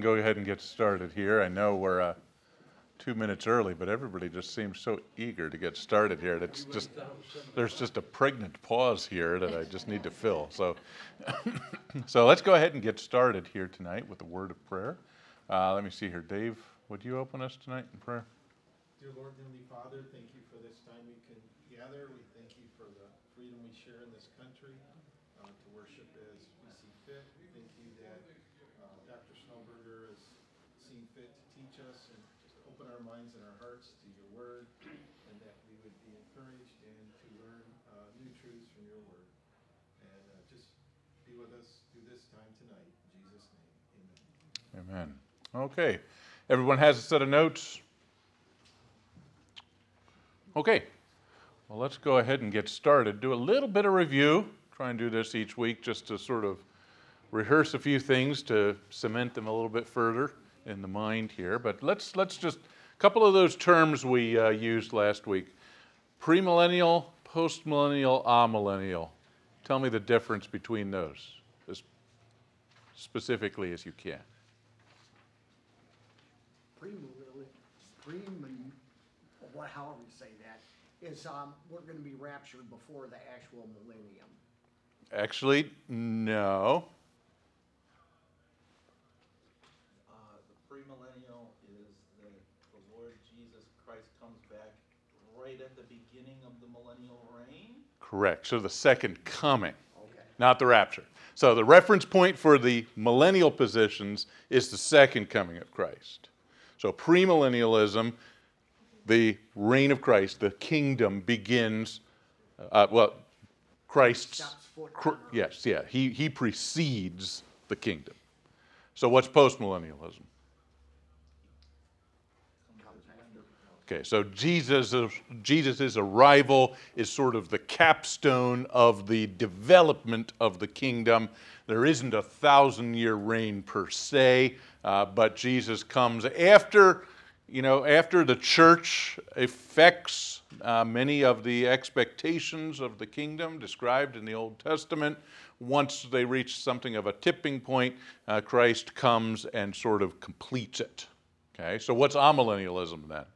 go ahead and get started here. I know we're uh, two minutes early, but everybody just seems so eager to get started here. It's just there's just a pregnant pause here that I just need to fill. So, so let's go ahead and get started here tonight with a word of prayer. Uh, let me see here, Dave. Would you open us tonight in prayer? Dear Lord, Heavenly Father, thank you for this time we can gather. We thank you for the freedom we share in this country uh, to worship as we see fit. Thank you that uh, Dr. Snowberger has seen fit to teach us and just open our minds and our hearts to your word, and that we would be encouraged and to learn uh, new truths from your word. And uh, just be with us through this time tonight. In Jesus' name, amen. Amen. Okay. Everyone has a set of notes. Okay, well, let's go ahead and get started. Do a little bit of review. Try and do this each week just to sort of rehearse a few things to cement them a little bit further in the mind here. But let's let's just couple of those terms we uh, used last week: premillennial, postmillennial, amillennial. Tell me the difference between those as specifically as you can. premillennial, premillennial, what, however you say that, is, um, we're gonna be raptured before the actual millennium. Actually, no. Uh, the premillennial is that the Lord Jesus Christ comes back right at the beginning of the millennial reign. Correct. So the second coming, Okay. not the rapture. So the reference point for the millennial positions is the second coming of Christ. So premillennialism, the reign of Christ, the kingdom begins. Uh, well, Christ's. Steps Cr- yes, yeah. He he precedes the kingdom. So what's postmillennialism? Comes after. Okay, so Jesus' Jesus's arrival is sort of the capstone of the development of the kingdom. There isn't a thousand year reign per se, uh, but Jesus comes after, you know, after the church effects uh, many of the expectations of the kingdom described in the Old Testament. Once they reach something of a tipping point, uh, Christ comes and sort of completes it. Okay, so what's amillennialism then?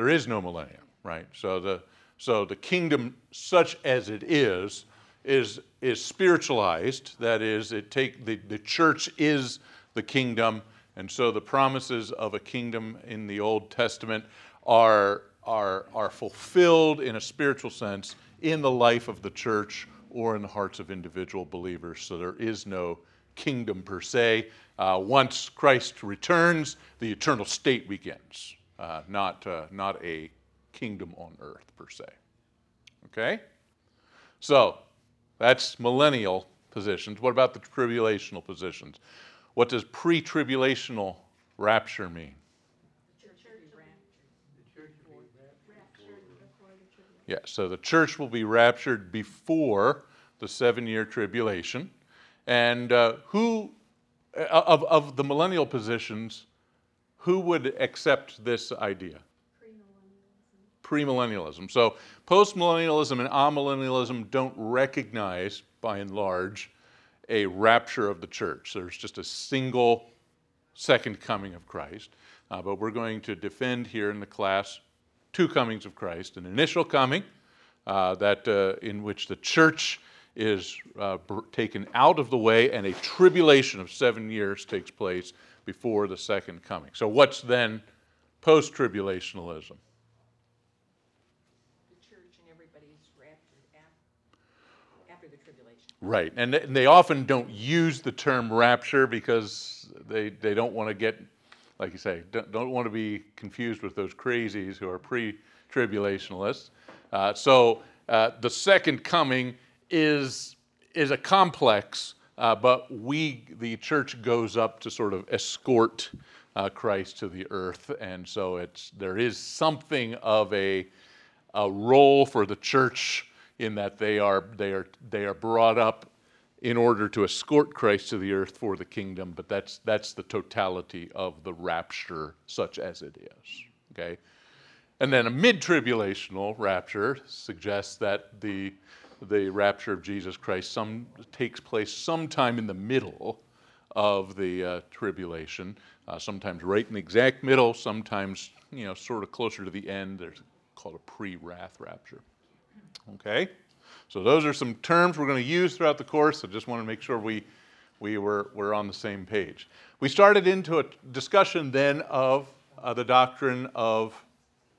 There is no millennium, right? So the so the kingdom, such as it is, is is spiritualized. That is, it take the, the church is the kingdom, and so the promises of a kingdom in the Old Testament are are are fulfilled in a spiritual sense in the life of the church or in the hearts of individual believers. So there is no kingdom per se. Uh, once Christ returns, the eternal state begins, uh, not, uh, not a kingdom on earth per se. Okay? So that's millennial positions. What about the tribulational positions? What does pre tribulational rapture mean? Yeah, so the church will be raptured before the seven year tribulation. And uh, who, uh, of, of the millennial positions, who would accept this idea? Premillennialism. So postmillennialism and amillennialism don't recognize, by and large, a rapture of the church. There's just a single second coming of Christ. Uh, but we're going to defend here in the class two comings of Christ an initial coming, uh, that, uh, in which the church is uh, taken out of the way, and a tribulation of seven years takes place before the second coming. So, what's then post tribulationalism? the church and everybody's raptured after the tribulation. Right, and they, and they often don't use the term rapture because they, they don't want to get, like you say, don't, don't want to be confused with those crazies who are pre tribulationalists. Uh, so uh, the second coming is, is a complex, uh, but we, the church, goes up to sort of escort uh, Christ to the earth, and so it's, there is something of a, a role for the church in that they are, they are, they are brought up in order to escort Christ to the earth for the kingdom, but that's, that's the totality of the rapture, such as it is. Okay? And then a mid tribulational rapture suggests that the, the rapture of Jesus Christ some, takes place sometime in the middle of the uh, tribulation, uh, sometimes right in the exact middle, sometimes, you know, sort of closer to the end. There's called a pre-wrath rapture. Okay? So those are some terms we're going to use throughout the course. I just want to make sure we, we were, were on the same page. We started into a discussion then of uh, the doctrine of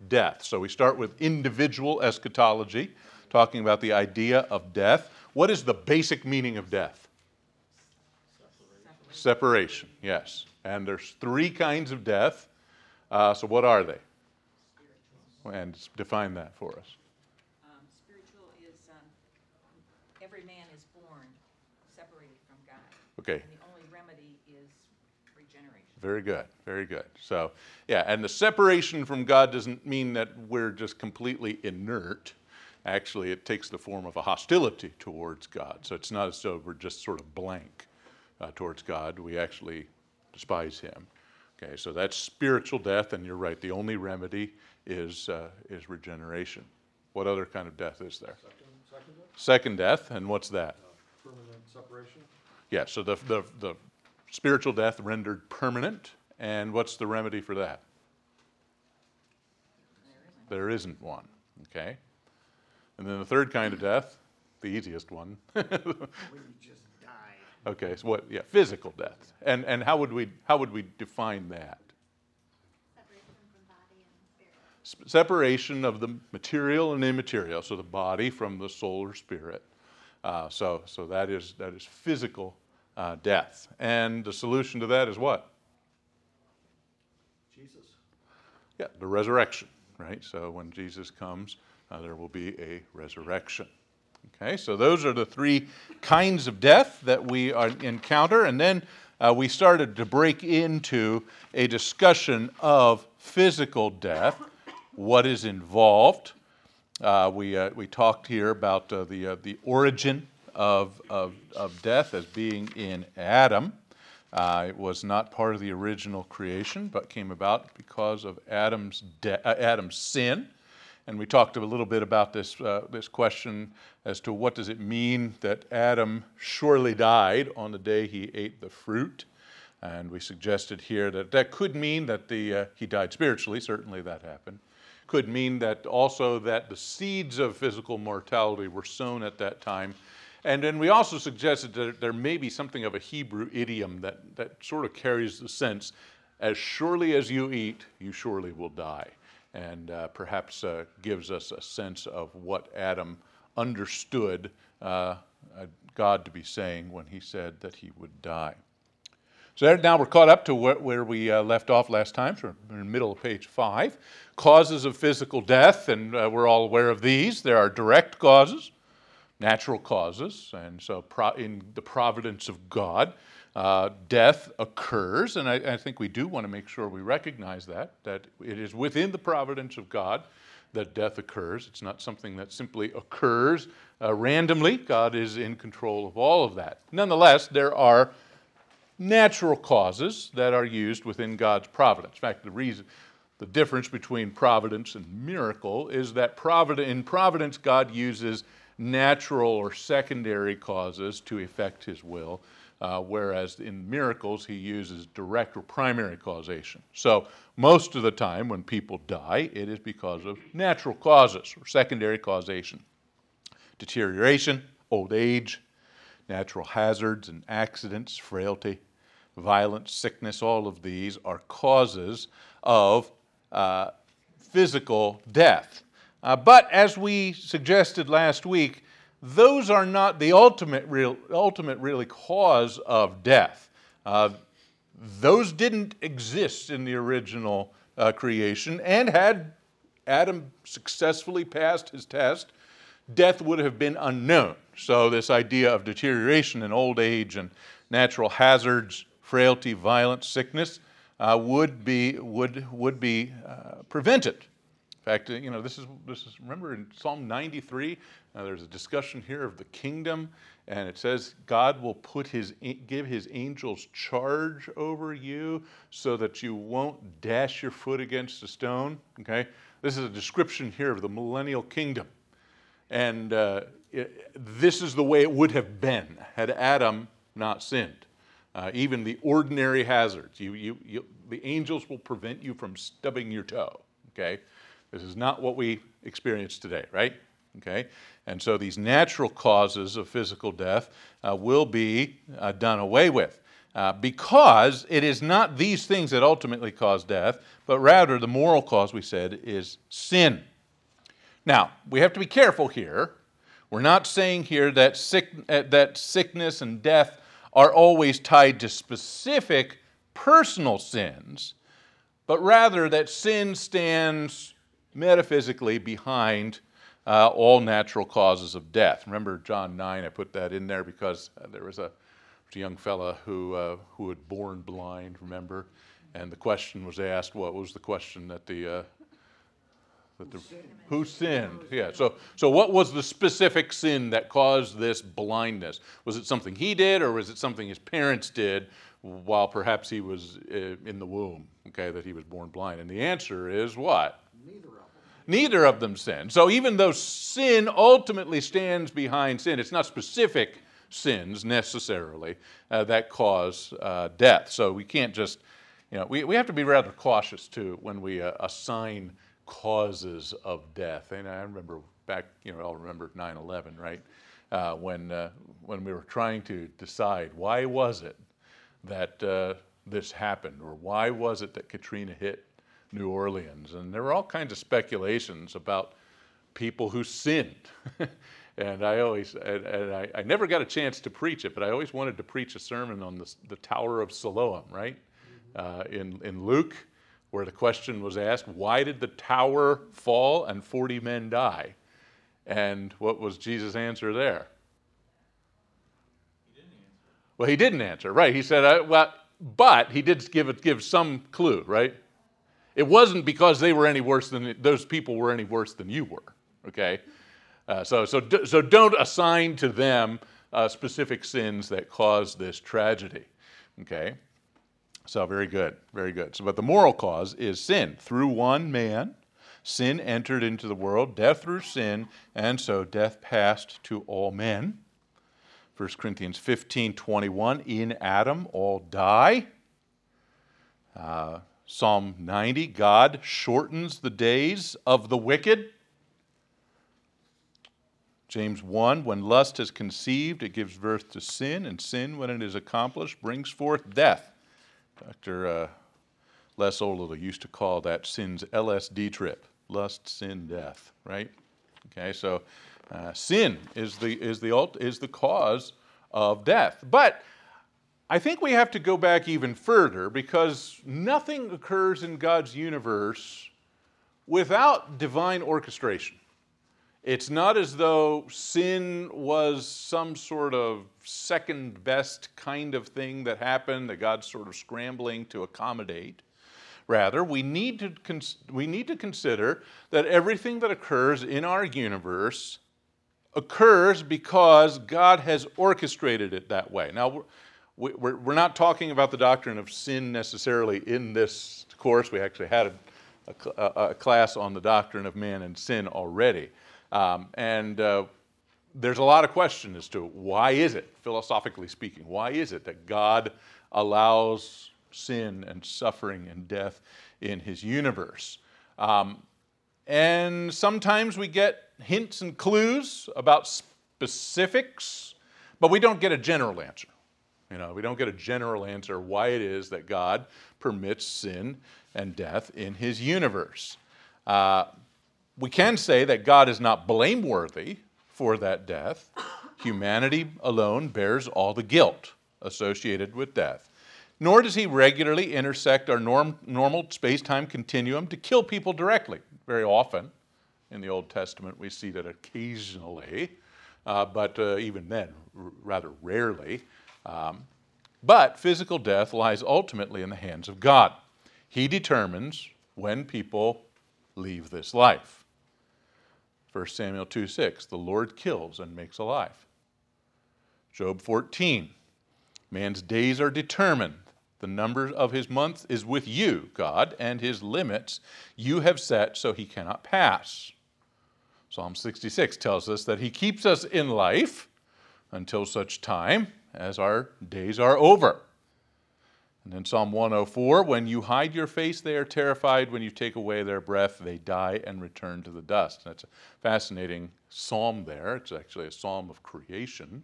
death. So we start with individual eschatology, talking about the idea of death. What is the basic meaning of death? Separation, yes. And there's three kinds of death. Uh, so what are they? Spiritual. And define that for us. Um, spiritual is, um, every man is born separated from God. Okay, And the only remedy is regeneration. very good, very good. So, yeah, and the separation from God doesn't mean that we're just completely inert. Actually, it takes the form of a hostility towards God. So it's not as though we're just sort of blank uh, towards God. We actually despise Him. Okay, so that's spiritual death, and you're right. The only remedy is uh, is regeneration. What other kind of death is there? Second, second one, Second death, and what's that? permanent separation. Yeah, so the, the, the spiritual death rendered permanent, and what's the remedy for that? There isn't. There isn't one, okay? And then the third kind of death, the easiest one, When you just died. okay, so what, yeah, physical death. And, and how would we, how would we define that? Separation from body and spirit. Separation of the material and immaterial, so the body from the soul or spirit. Uh, so, so that is, that is physical uh, death. And the solution to that is what? Jesus. Yeah, the resurrection, right? So when Jesus comes, uh, there will be a resurrection. Okay, so those are the three kinds of death that we encounter. And then uh, we started to break into a discussion of physical death, what is involved. Uh, we, uh, we talked here about uh, the, uh, the origin of, of, of death as being in Adam. Uh, it was not part of the original creation, but came about because of Adam's, de- Adam's sin. And we talked a little bit about this, uh, this question as to what does it mean that Adam surely died on the day he ate the fruit. And we suggested here that that could mean that the, uh, he died spiritually, certainly that happened. Could mean that also that the seeds of physical mortality were sown at that time. And then we also suggested that there may be something of a Hebrew idiom that, that sort of carries the sense as surely as you eat, you surely will die. And uh, perhaps uh, gives us a sense of what Adam understood uh, uh, God to be saying when he said that he would die. So now we're caught up to where, we uh, left off last time, so we're in the middle of page five. Causes of physical death, and uh, we're all aware of these. There are direct causes, natural causes, and so in the providence of God, uh, death occurs, and I, I think we do want to make sure we recognize that, that it is within the providence of God that death occurs. It's not something that simply occurs uh, randomly. God is in control of all of that. Nonetheless, there are natural causes that are used within God's providence. In fact, the reason, the difference between providence and miracle is that provid- in providence, God uses natural or secondary causes to effect his will, uh, whereas in miracles, he uses direct or primary causation. So, most of the time when people die, it is because of natural causes or secondary causation deterioration, old age, natural hazards and accidents, frailty, violence, sickness, all of these are causes of uh, physical death. Uh, but as we suggested last week, those are not the ultimate, real, ultimate really cause of death. Uh, those didn't exist in the original uh, creation, and had Adam successfully passed his test, death would have been unknown. So, this idea of deterioration and old age and natural hazards, frailty, violence, sickness uh, would be, would, would be uh, prevented. In fact, you know, this is, this is remember in Psalm 93, uh, there's a discussion here of the kingdom, and it says, God will put his, give his angels charge over you so that you won't dash your foot against a stone. Okay? This is a description here of the millennial kingdom. And uh, it, this is the way it would have been had Adam not sinned. uh, even the ordinary hazards. You, you, you, the angels will prevent you from stubbing your toe, okay? This is not what we experience today, right? Okay? And so these natural causes of physical death uh, will be uh, done away with. Uh, because it is not these things that ultimately cause death, but rather the moral cause, we said, is sin. Now, we have to be careful here. We're not saying here that, sick, uh, that sickness and death are always tied to specific personal sins, but rather that sin stands metaphysically behind uh, all natural causes of death. Remember John 9, I put that in there because uh, there was a, a young fella who, uh, who had born blind, remember? And the question was asked, what was the question that the, uh, that the who sinned? Yeah, so, so what was the specific sin that caused this blindness? Was it something he did or was it something his parents did while perhaps he was uh, in the womb, okay, that he was born blind? And the answer is what? Neither. Neither of them sinned. So even though sin ultimately stands behind sin, it's not specific sins necessarily uh, that cause uh, death. So we can't just, you know, we, we have to be rather cautious too when we uh, assign causes of death. And I remember back, you know, I'll remember 9 11, right? Uh, when, uh, when we were trying to decide why was it that uh, this happened or why was it that Katrina hit New Orleans. And there were all kinds of speculations about people who sinned. and I always, and, and I, I, never got a chance to preach it, but I always wanted to preach a sermon on the, the Tower of Siloam, right? Uh, in, in Luke, where the question was asked, why did the tower fall and 40 men die? And what was Jesus' answer there? He didn't answer. Well, he didn't answer, right? He said, well, but he did give, give some clue, right? It wasn't because they were any worse than those people were any worse than you were. Okay, uh, so so so don't assign to them uh, specific sins that caused this tragedy. Okay, so very good, very good. So, but the moral cause is sin through one man. Sin entered into the world, death through sin, and so death passed to all men. 1 Corinthians 15 21, in Adam all die. Uh, Psalm 90 God shortens the days of the wicked. James 1 When lust is conceived, it gives birth to sin, and sin, when it is accomplished, brings forth death. Dr. Uh, Les Oldal used to call that sin's LSD trip lust, sin, death, right? Okay, so uh, sin is the, is, the, is the cause of death. But I think we have to go back even further because nothing occurs in God's universe without divine orchestration. It's not as though sin was some sort of second best kind of thing that happened that God's sort of scrambling to accommodate. Rather, we need to, cons- we need to consider that everything that occurs in our universe occurs because God has orchestrated it that way. Now, we're, we're not talking about the doctrine of sin necessarily in this course. We actually had a, a, a class on the doctrine of man and sin already. Um, and uh, there's a lot of question as to why is it, philosophically speaking, why is it that God allows sin and suffering and death in his universe? Um, and sometimes we get hints and clues about specifics, but we don't get a general answer. You know, we don't get a general answer why it is that God permits sin and death in his universe. Uh, we can say that God is not blameworthy for that death. Humanity alone bears all the guilt associated with death. Nor does he regularly intersect our norm, normal space time continuum to kill people directly. Very often in the Old Testament, we see that occasionally, uh, but uh, even then, r- rather rarely. Um, but physical death lies ultimately in the hands of God. He determines when people leave this life. 1 Samuel 2 6, the Lord kills and makes alive. Job 14, man's days are determined. The number of his months is with you, God, and his limits you have set so he cannot pass. Psalm 66 tells us that he keeps us in life until such time as our days are over. And then Psalm 104 When you hide your face, they are terrified. When you take away their breath, they die and return to the dust. That's a fascinating psalm there. It's actually a psalm of creation.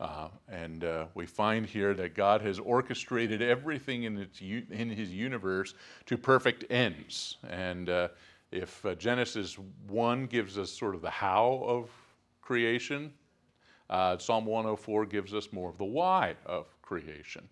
Uh, and uh, we find here that God has orchestrated everything in, its, in his universe to perfect ends. And uh, if uh, Genesis 1 gives us sort of the how of creation, uh, Psalm 104 gives us more of the why of creation.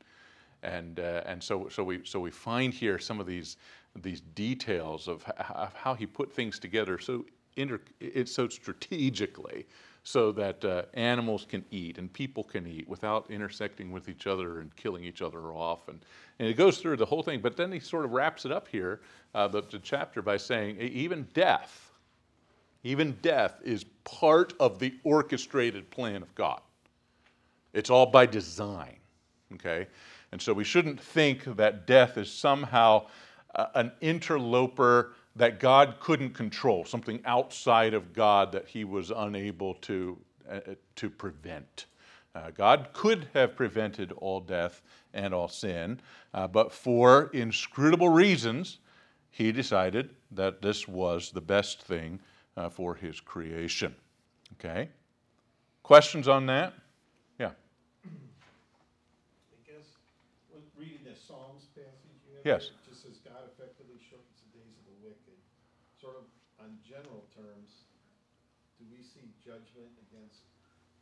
And, uh, and so, so, we, so we find here some of these, these details of, h- of how he put things together so, inter, it's so strategically so that uh, animals can eat and people can eat without intersecting with each other and killing each other off. And, and it goes through the whole thing, but then he sort of wraps it up here, uh, the, the chapter, by saying, "E- even death, even death is part of the orchestrated plan of God. It's all by design, okay? And so we shouldn't think that death is somehow uh, an interloper that God couldn't control, something outside of God that he was unable to, uh, to prevent. Uh, God could have prevented all death and all sin, uh, but for inscrutable reasons, he decided that this was the best thing uh, for his creation. Okay? Questions on that? Yeah. I guess, reading the Psalms passage you have. Yes. there, It just says God effectively shortens the days of the wicked. Sort of on general terms, do we see judgment against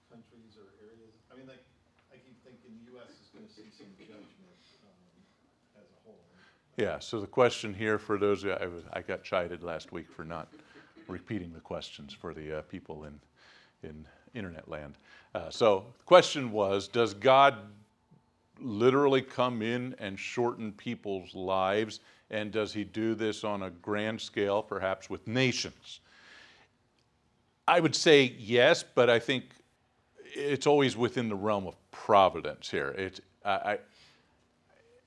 countries or areas? I mean, like, I keep thinking the US is gonna see some judgment, um, as a whole. Yeah, so the question here for those, I, was, I got chided last week for not repeating the questions for the uh, people in, in internet land. Uh, so the question was Does God literally come in and shorten people's lives? And does he do this on a grand scale, perhaps with nations? I would say yes, but I think it's always within the realm of providence here. It's, I,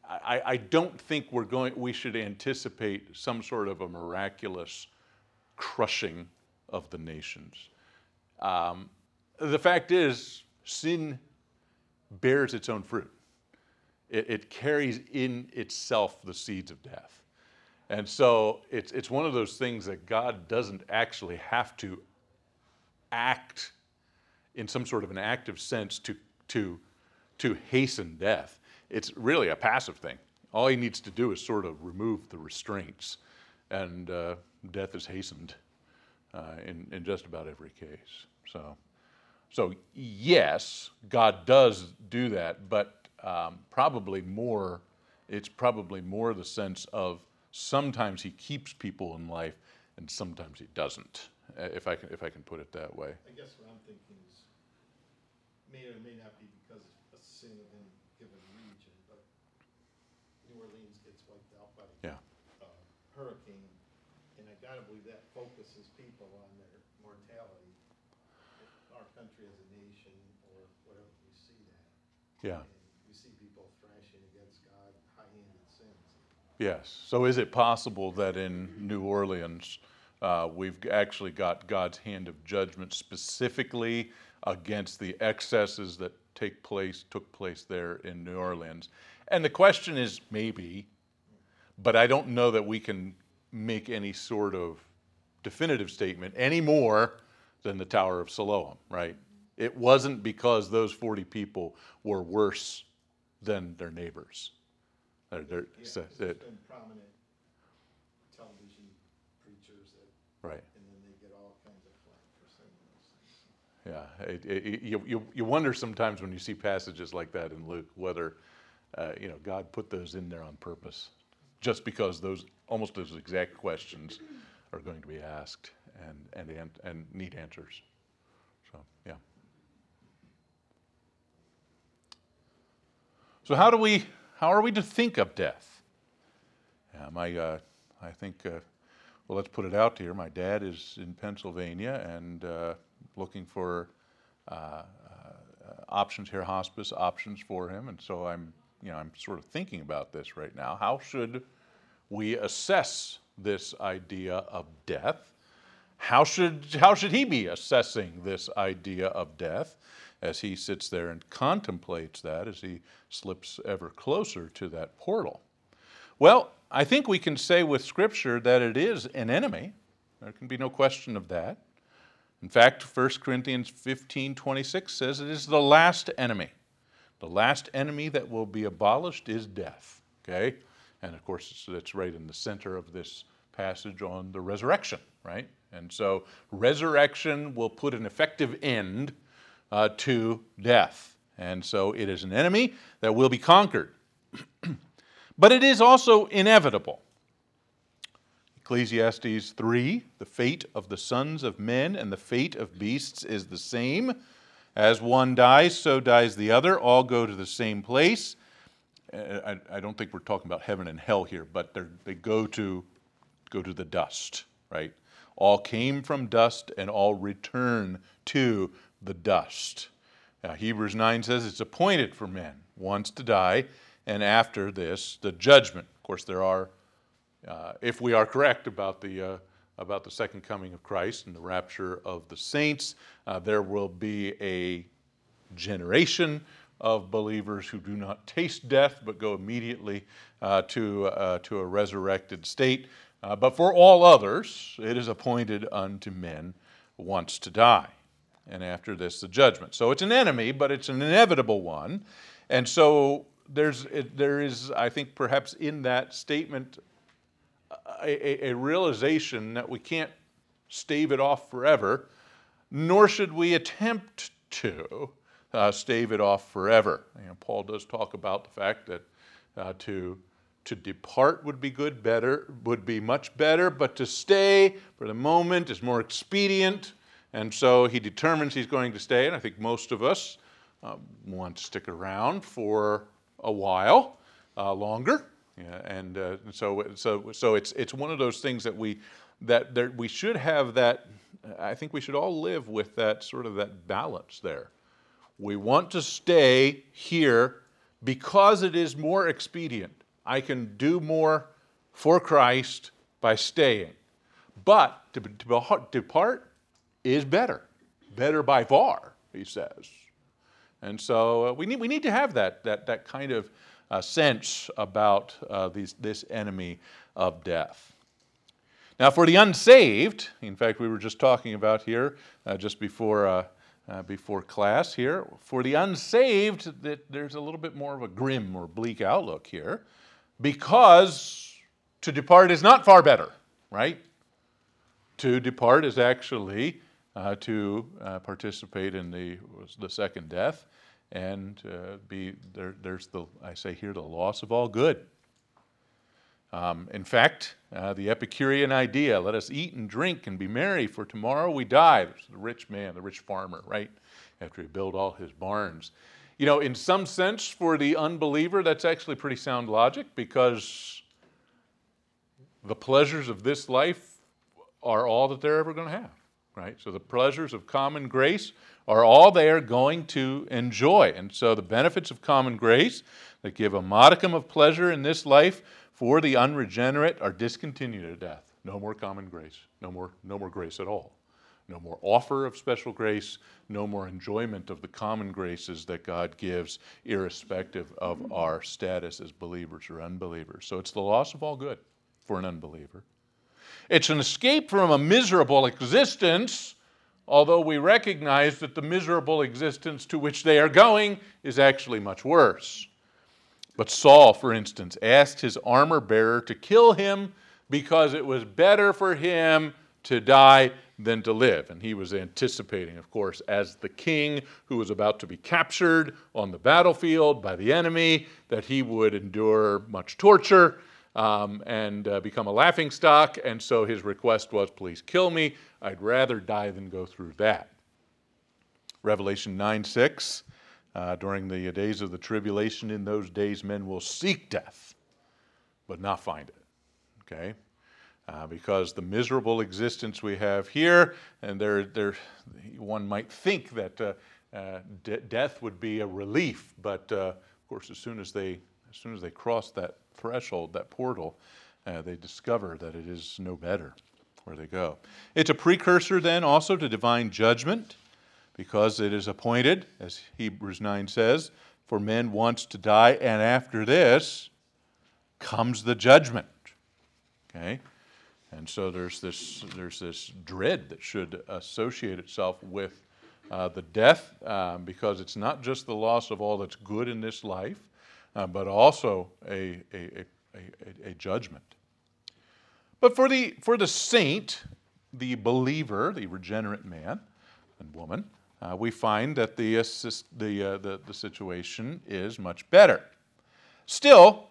I, I, don't think we're going, we should anticipate some sort of a miraculous crushing of the nations. Um, the fact is, sin bears its own fruit. It, it carries in itself the seeds of death. And so it's, it's one of those things that God doesn't actually have to act in some sort of an active sense to, to, to hasten death. It's really a passive thing. All he needs to do is sort of remove the restraints, and uh, death is hastened uh, in, in just about every case. So, so yes, God does do that, but um, probably more, it's probably more the sense of sometimes he keeps people in life and sometimes he doesn't, uh, if I can, if I can put it that way. I guess what I'm thinking is, may or may not be because of a sin of any given region, but New Orleans gets wiped out by Yeah. uh, hurricane, gotta believe that focuses people on their mortality. Our country as a nation, or whatever, we see that. Yeah. We see people thrashing against God, high-handed sins. Yes. So is it possible that in New Orleans, uh, we've actually got God's hand of judgment specifically against the excesses that take place, took place there in New Orleans? And the question is maybe, but I don't know that we can make any sort of definitive statement any more than the Tower of Siloam, right? It wasn't because those 40 people were worse than their neighbors. They're- they're- Yeah, so- been prominent television preachers that, Right. and then they get all kinds of flack for saying those things. Yeah, it, it, you, you, you wonder sometimes when you see passages like that in Luke whether, uh, you know, God put those in there on purpose, just because those almost those exact questions are going to be asked and and and, and need answers. So yeah. So how do we how are we to think of death? Yeah, my uh, I think uh, well let's put it out here. My dad is in Pennsylvania and uh, looking for uh, uh, options here, hospice options for him, and so I'm you know I'm sort of thinking about this right now. How should we assess this idea of death? How should how should he be assessing this idea of death? as he sits there and contemplates that as he slips ever closer to that portal. Well, I think we can say with Scripture that it is an enemy. There can be no question of that. In fact, 1 Corinthians 15 26 says it is the last enemy. The last enemy that will be abolished is death. Okay? And of course, it's, it's right in the center of this passage on the resurrection, right? And so, resurrection will put an effective end uh, to death. And so, it is an enemy that will be conquered. but it is also inevitable. Ecclesiastes 3 The fate of the sons of men and the fate of beasts is the same. As one dies, so dies the other. All go to the same place. I, I don't think we're talking about heaven and hell here, but they go to, go to the dust, right? All came from dust and all return to the dust. Now, Hebrews 9 says it's appointed for men once to die, and after this, the judgment. Of course, there are uh, if we are correct about the, uh, about the second coming of Christ and the rapture of the saints, uh, there will be a generation of believers who do not taste death but go immediately uh, to, uh, to a resurrected state. Uh, but for all others, it is appointed unto men once to die. And after this, the judgment. So it's an enemy, but it's an inevitable one. And so there's, there is, I think, perhaps in that statement, a, a, a realization that we can't stave it off forever, nor should we attempt to uh, stave it off forever. You know, Paul does talk about the fact that uh, to to depart would be good, better would be much better, but to stay for the moment is more expedient. And so he determines he's going to stay, and I think most of us uh, want to stick around for a while uh, longer. Yeah, and uh, so so so it's it's one of those things that we that there, we should have that. I think we should all live with that sort of that balance there. We want to stay here because it is more expedient. I can do more for Christ by staying, but to, to depart is better, better by far. He says, and so uh, we need we need to have that that that kind of uh, sense about uh, these, this enemy of death. Now, for the unsaved, in fact, we were just talking about here uh, just before, uh, uh, before class here, for the unsaved, that there's a little bit more of a grim or bleak outlook here because to depart is not far better, right? To depart is actually uh, to participate in the, the second death and uh, be there, there's the I say here the loss of all good. Um, in fact, uh, the Epicurean idea: let us eat and drink and be merry, for tomorrow we die. There's the rich man, the rich farmer, right? After he built all his barns. You know, in some sense, for the unbeliever, that's actually pretty sound logic because the pleasures of this life are all that they're ever going to have, right? So the pleasures of common grace are all they are going to enjoy. And so the benefits of common grace that give a modicum of pleasure in this life for the unregenerate are discontinued at death. No more common grace. No more, no more grace at all. No more offer of special grace. No more enjoyment of the common graces that God gives, irrespective of our status as believers or unbelievers. So it's the loss of all good for an unbeliever. It's an escape from a miserable existence although we recognize that the miserable existence to which they are going is actually much worse. But Saul, for instance, asked his armor bearer to kill him because it was better for him to die than to live. And he was anticipating, of course, as the king who was about to be captured on the battlefield by the enemy, that he would endure much torture um, and uh, become a laughing stock. And so his request was, please kill me. I'd rather die than go through that. Revelation 9 6. Uh, during the days of the tribulation, in those days, men will seek death, but not find it. Okay? Uh, because the miserable existence we have here, and there, there, one might think that uh, uh, de- death would be a relief, but uh, of course, as soon as they, as soon as they cross that threshold, that portal, uh, they discover that it is no better where they go. It's a precursor then also to divine judgment. Because it is appointed, as Hebrews 9 says, for men once to die, and after this comes the judgment. Okay? And so there's this, there's this dread that should associate itself with uh, the death um, because it's not just the loss of all that's good in this life, uh, but also a, a, a, a, a judgment. But for the, for the saint, the believer, the regenerate man and woman, uh, we find that the, assist, the, uh, the, the situation is much better. Still,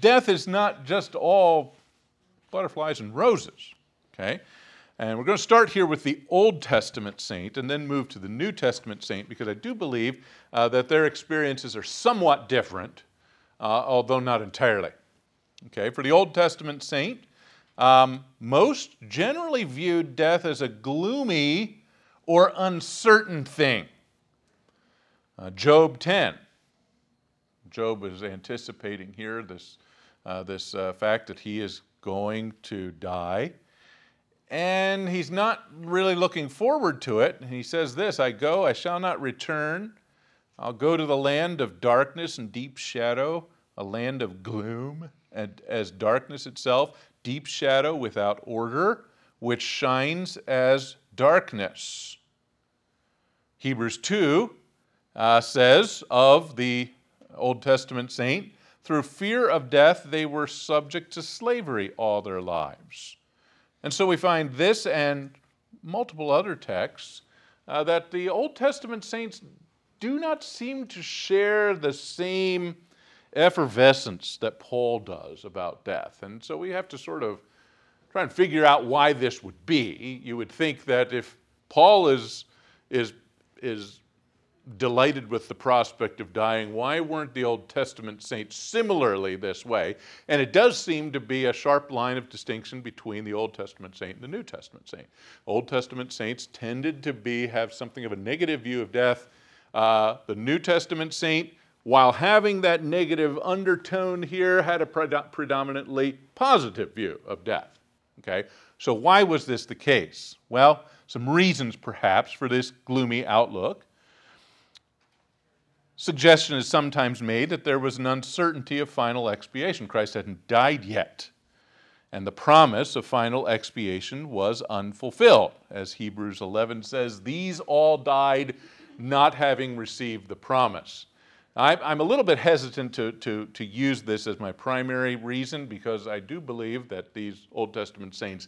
death is not just all butterflies and roses, okay? And we're going to start here with the Old Testament saint and then move to the New Testament saint because I do believe uh, that their experiences are somewhat different, uh, although not entirely. Okay, for the Old Testament saint, um, most generally viewed death as a gloomy or uncertain thing. Uh, Job 10. Job is anticipating here this, uh, this uh, fact that he is going to die. And he's not really looking forward to it. He says this I go, I shall not return. I'll go to the land of darkness and deep shadow, a land of gloom, and as darkness itself, deep shadow without order, which shines as darkness. Hebrews 2 uh, says of the Old Testament saint, through fear of death, they were subject to slavery all their lives. And so we find this and multiple other texts uh, that the Old Testament saints do not seem to share the same effervescence that Paul does about death. And so we have to sort of try and figure out why this would be. You would think that if Paul is, is, is delighted with the prospect of dying, why weren't the Old Testament saints similarly this way? And it does seem to be a sharp line of distinction between the Old Testament saint and the New Testament saint. Old Testament saints tended to be have something of a negative view of death. Uh, the New Testament saint, while having that negative undertone here, had a pred- predominantly positive view of death. Okay, so why was this the case? Well, some reasons perhaps for this gloomy outlook. Suggestion is sometimes made that there was an uncertainty of final expiation. Christ hadn't died yet, and the promise of final expiation was unfulfilled. As Hebrews 11 says, these all died not having received the promise. I'm a little bit hesitant to, to, to use this as my primary reason because I do believe that these Old Testament saints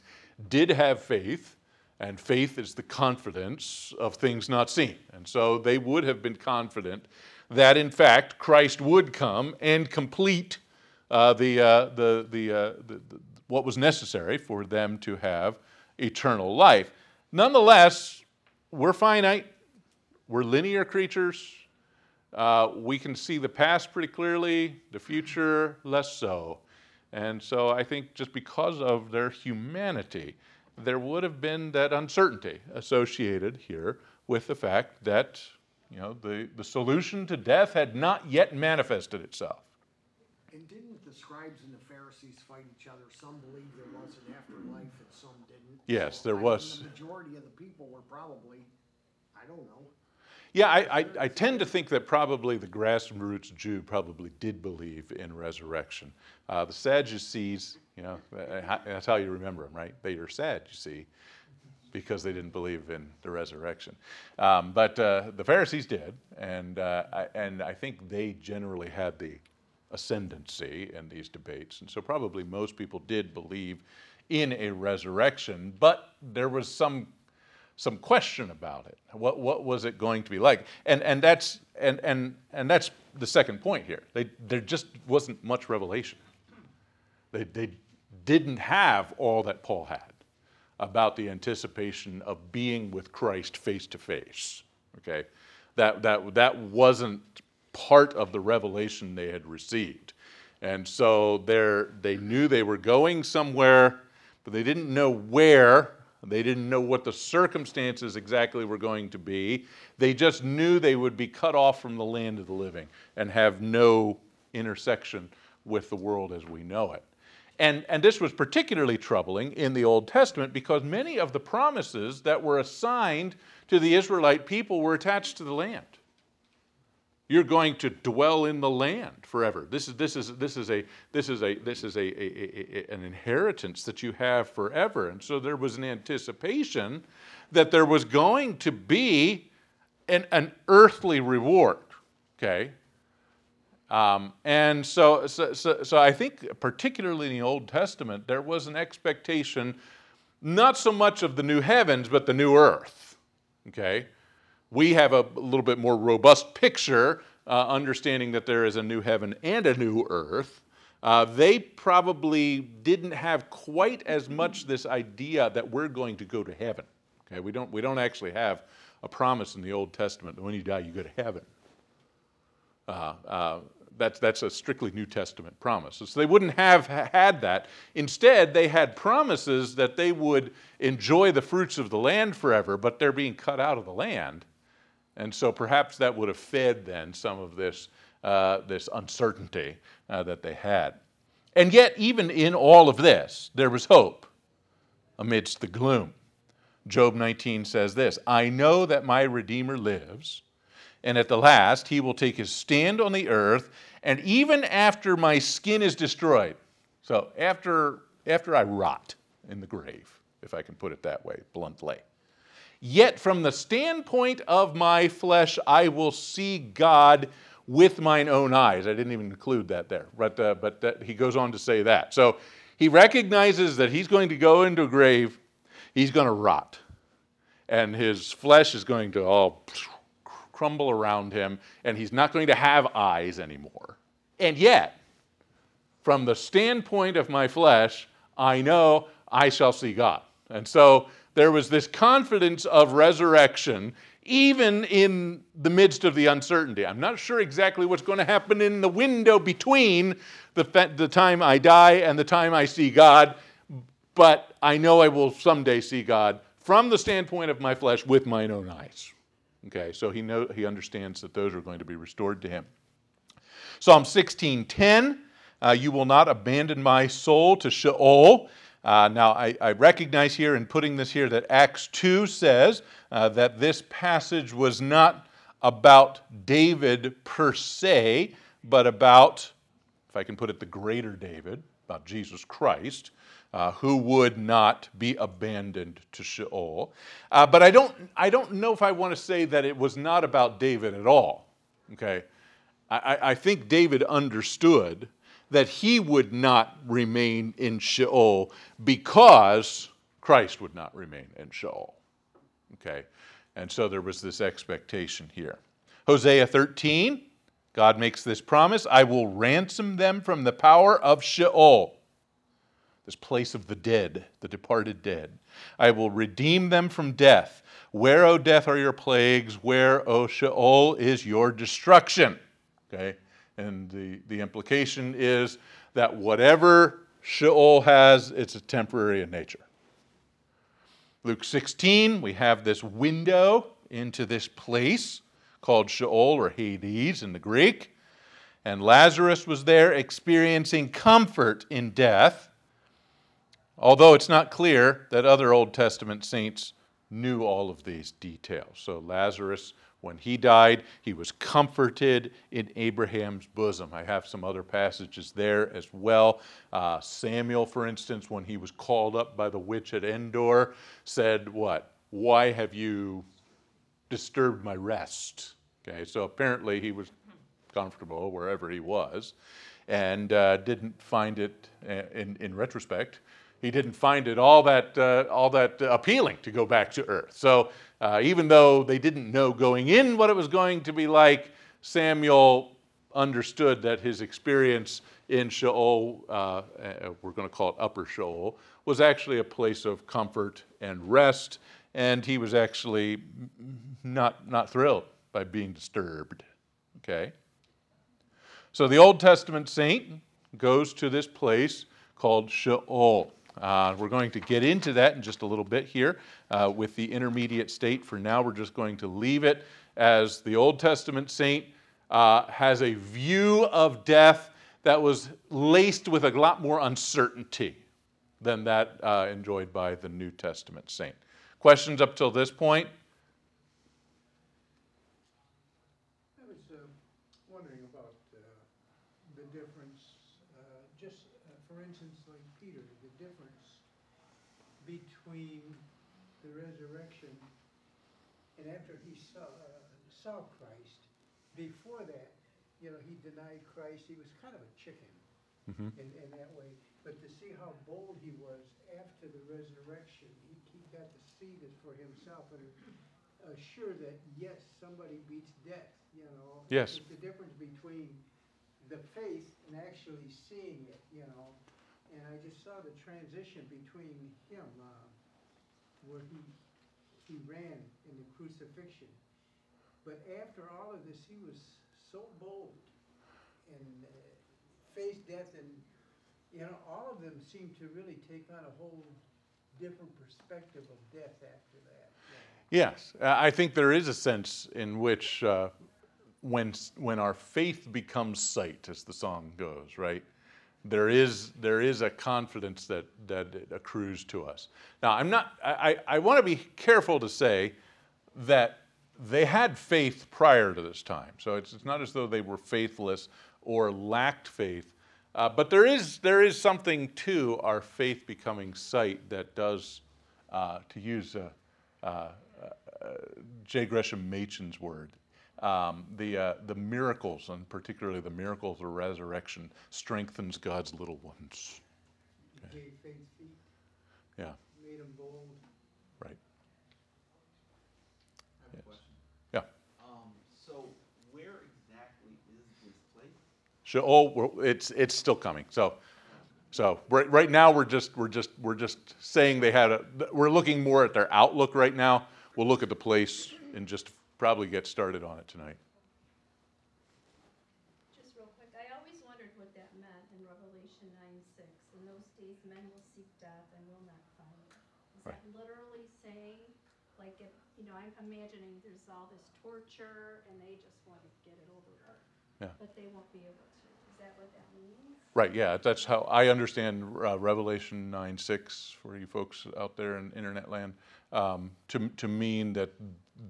did have faith, and faith is the confidence of things not seen. And so they would have been confident that, in fact, Christ would come and complete uh, the, uh, the, the, uh, the, the, what was necessary for them to have eternal life. Nonetheless, we're finite, we're linear creatures. Uh, we can see the past pretty clearly, the future less so. And so I think just because of their humanity, there would have been that uncertainty associated here with the fact that you know, the, the solution to death had not yet manifested itself. And didn't the scribes and the Pharisees fight each other? Some believed there was an afterlife and some didn't. Yes, So, there I was. The majority of the people were probably, I don't know. Yeah, I, I, I tend to think that probably the grassroots Jew probably did believe in resurrection. Uh, the Sadducees, you know, that's how you remember them, right? They are sad, you see, because they didn't believe in the resurrection. Um, but uh, the Pharisees did, and, uh, I, and I think they generally had the ascendancy in these debates. And so probably most people did believe in a resurrection, but there was some some question about it. What, what was it going to be like? And, and, that's, and, and, and that's the second point here. They, there just wasn't much revelation. They, they didn't have all that Paul had about the anticipation of being with Christ face to face. Okay? That, that, that wasn't part of the revelation they had received. And so they knew they were going somewhere, but they didn't know where they didn't know what the circumstances exactly were going to be. They just knew they would be cut off from the land of the living and have no intersection with the world as we know it. And, and this was particularly troubling in the Old Testament because many of the promises that were assigned to the Israelite people were attached to the land. You're going to dwell in the land forever. This is, this is, this is, a, this is, a, this is a, a, a, an inheritance that you have forever. And so there was an anticipation that there was going to be an, an earthly reward. Okay? Um, and so, so, so, so I think, particularly in the Old Testament, there was an expectation not so much of the new heavens, but the new earth. Okay? We have a little bit more robust picture, uh, understanding that there is a new heaven and a new earth. Uh, they probably didn't have quite as much this idea that we're going to go to heaven. Okay? We, don't, we don't actually have a promise in the Old Testament that when you die, you go to heaven. Uh, uh, that's, that's a strictly New Testament promise. So they wouldn't have had that. Instead, they had promises that they would enjoy the fruits of the land forever, but they're being cut out of the land. And so perhaps that would have fed then some of this, uh, this uncertainty uh, that they had. And yet, even in all of this, there was hope amidst the gloom. Job 19 says this I know that my Redeemer lives and at the last he will take his stand on the earth, and even after my skin is destroyed. So after, after I rot in the grave, if I can put it that way bluntly. Yet from the standpoint of my flesh, I will see God with mine own eyes. I didn't even include that there, but, uh, but that, he goes on to say that. So he recognizes that he's going to go into a grave, he's going to rot, and his flesh is going to all crumble around him, and he's not going to have eyes anymore. And yet, from the standpoint of my flesh, I know I shall see God. And so there was this confidence of resurrection, even in the midst of the uncertainty. I'm not sure exactly what's going to happen in the window between the, the time I die and the time I see God, but I know I will someday see God from the standpoint of my flesh with mine own eyes. Okay, so he, know, he understands that those are going to be restored to him. Psalm 16:10, uh, you will not abandon my soul to Sheol. Uh, now, I, I, recognize here in putting this here that Acts 2 says uh, that this passage was not about David per se, but about, if I can put it, the greater David, about Jesus Christ uh, who would not be abandoned to Sheol. Uh, but I don't, I don't know if I want to say that it was not about David at all. Okay? I, I think David understood that he would not remain in Sheol because Christ would not remain in Sheol. Okay? And so there was this expectation here. Hosea 13, God makes this promise I will ransom them from the power of Sheol this place of the dead, the departed dead. I will redeem them from death. Where, O death, are your plagues? Where, O Sheol, is your destruction? Okay? And the, the implication is that whatever Sheol has, it's a temporary in nature. Luke 16, we have this window into this place called Sheol or Hades in the Greek. And Lazarus was there experiencing comfort in death Although it's not clear that other Old Testament saints knew all of these details. So Lazarus, when he died, he was comforted in Abraham's bosom. I have some other passages there as well. Uh, Samuel, for instance, when he was called up by the witch at Endor, said, What? Why have you disturbed my rest? Okay, so apparently he was comfortable wherever he was and uh, didn't find it, uh, in, in retrospect, he didn't find it all that, uh, all that appealing to go back to earth. So uh, even though they didn't know going in what it was going to be like, Samuel understood that his experience in Sheol, uh, uh we're going to call it Upper Sheol, was actually a place of comfort and rest, and he was actually not, not thrilled by being disturbed. Okay? So the Old Testament saint goes to this place called Sheol. Uh, we're going to get into that in just a little bit here uh, with the intermediate state. For now, we're just going to leave it as the Old Testament saint uh, has a view of death that was laced with a lot more uncertainty than that uh, enjoyed by the New Testament saint. Questions up till this point? I was uh, wondering about uh, the difference, uh, just uh, for instance, like Peter, the difference between the resurrection and after he saw, uh, saw Christ. Before that, you know, he denied Christ, he was kind of a chicken Mhm. in, in that way. But to see how bold he was after the resurrection, he, he got to see this for himself and assure that, yes, somebody beats death, you know? Yes. It's the difference between the faith and actually seeing it, you know? And I just saw the transition between him, uh, where he, he ran in the crucifixion. But after all of this, he was so bold and uh, faced death and, you know, all of them seemed to really take on a whole different perspective of death after that. Yes, uh, I think there is a sense in which uh, when, when our faith becomes sight, as the song goes, right? There is, there is a confidence that, that accrues to us. Now, I'm not, I, I want to be careful to say that they had faith prior to this time. So it's, it's not as though they were faithless or lacked faith. Uh, but there is, there is something to our faith becoming sight that does, uh, to use uh, uh, uh, J. Gresham Machen's word, um, the, uh, the miracles, and particularly the miracles of resurrection, strengthens God's little ones. He gave faith feet, Yeah, made him bold. right. I have a question. Yeah. Um, so where exactly is this place? So, oh, it's, it's still coming. So, so right, right now we're just, we're just, we're just saying they had a, we're looking more at their outlook right now. We'll look at the place and just probably get started on it tonight. Just real quick, I always wondered what that meant in Revelation nine six. In those days, men will seek death and will not find it. Is that literally saying, like, if, you know, I'm imagining there's all this torture and they just want to get it over with. Yeah. But they won't be able to. Is that what that means? Right, yeah, that's how I understand uh, Revelation 9 6 for you folks out there in internet land um, to, to mean that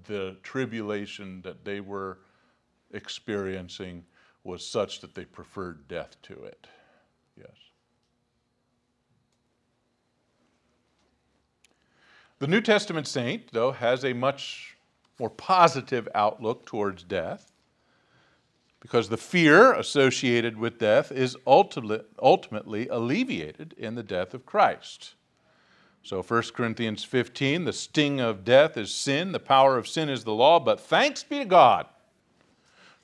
the tribulation that they were experiencing was such that they preferred death to it. Yes. The New Testament saint, though, has a much more positive outlook towards death because the fear associated with death is ultimate, ultimately alleviated in the death of Christ. So 1 Corinthians 15, the sting of death is sin, the power of sin is the law, but thanks be to God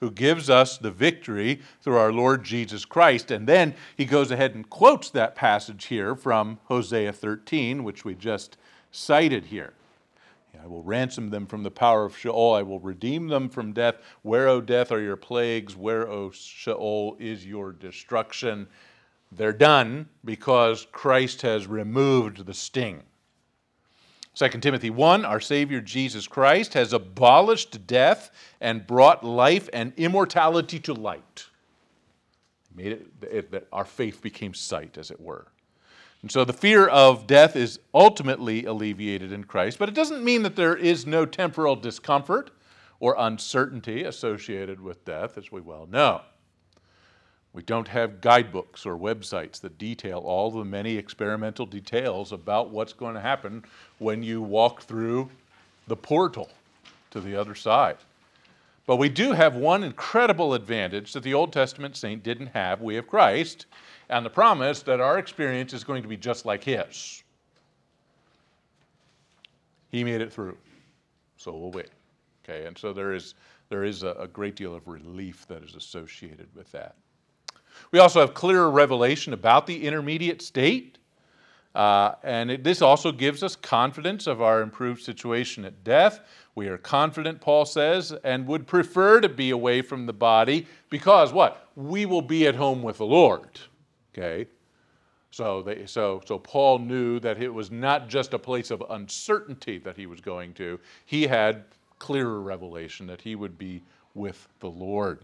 who gives us the victory through our Lord Jesus Christ. And then he goes ahead and quotes that passage here from Hosea 13, which we just cited here. I will ransom them from the power of Sheol. I will redeem them from death. Where, O death, are your plagues? Where, O Sheol, is your destruction? They're done because Christ has removed the sting. 2 Timothy 1 Our Savior Jesus Christ has abolished death and brought life and immortality to light. Made it, it that our faith became sight, as it were. And so the fear of death is ultimately alleviated in Christ, but it doesn't mean that there is no temporal discomfort or uncertainty associated with death, as we well know. We don't have guidebooks or websites that detail all the many experimental details about what's going to happen when you walk through the portal to the other side. But we do have one incredible advantage that the Old Testament saint didn't have. We have Christ and the promise that our experience is going to be just like his. He made it through, so we'll we. Okay, and so there is, there is a, a great deal of relief that is associated with that. We also have clearer revelation about the intermediate state. Uh, and it, this also gives us confidence of our improved situation at death. We are confident, Paul says, and would prefer to be away from the body because what? We will be at home with the Lord. Okay? So, they, so, so Paul knew that it was not just a place of uncertainty that he was going to, he had clearer revelation that he would be with the Lord.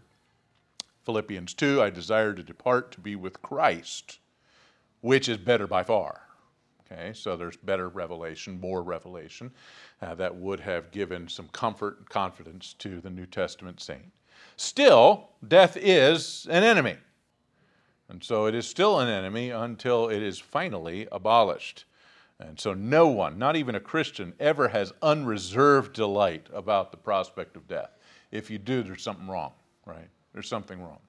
Philippians 2, I desire to depart to be with Christ, which is better by far. Okay, so there's better revelation, more revelation uh, that would have given some comfort and confidence to the New Testament saint. Still, death is an enemy. And so it is still an enemy until it is finally abolished. And so no one, not even a Christian, ever has unreserved delight about the prospect of death. If you do, there's something wrong, right? There's something wrong.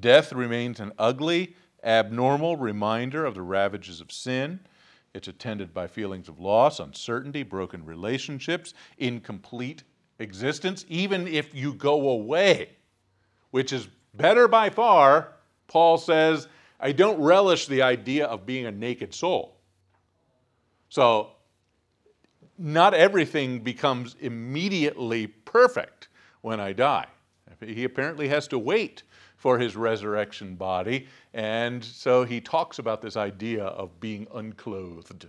Death remains an ugly, abnormal reminder of the ravages of sin. It's attended by feelings of loss, uncertainty, broken relationships, incomplete existence, even if you go away, which is better by far. Paul says, I don't relish the idea of being a naked soul. So, not everything becomes immediately perfect when I die. He apparently has to wait for his resurrection body, and so he talks about this idea of being unclothed.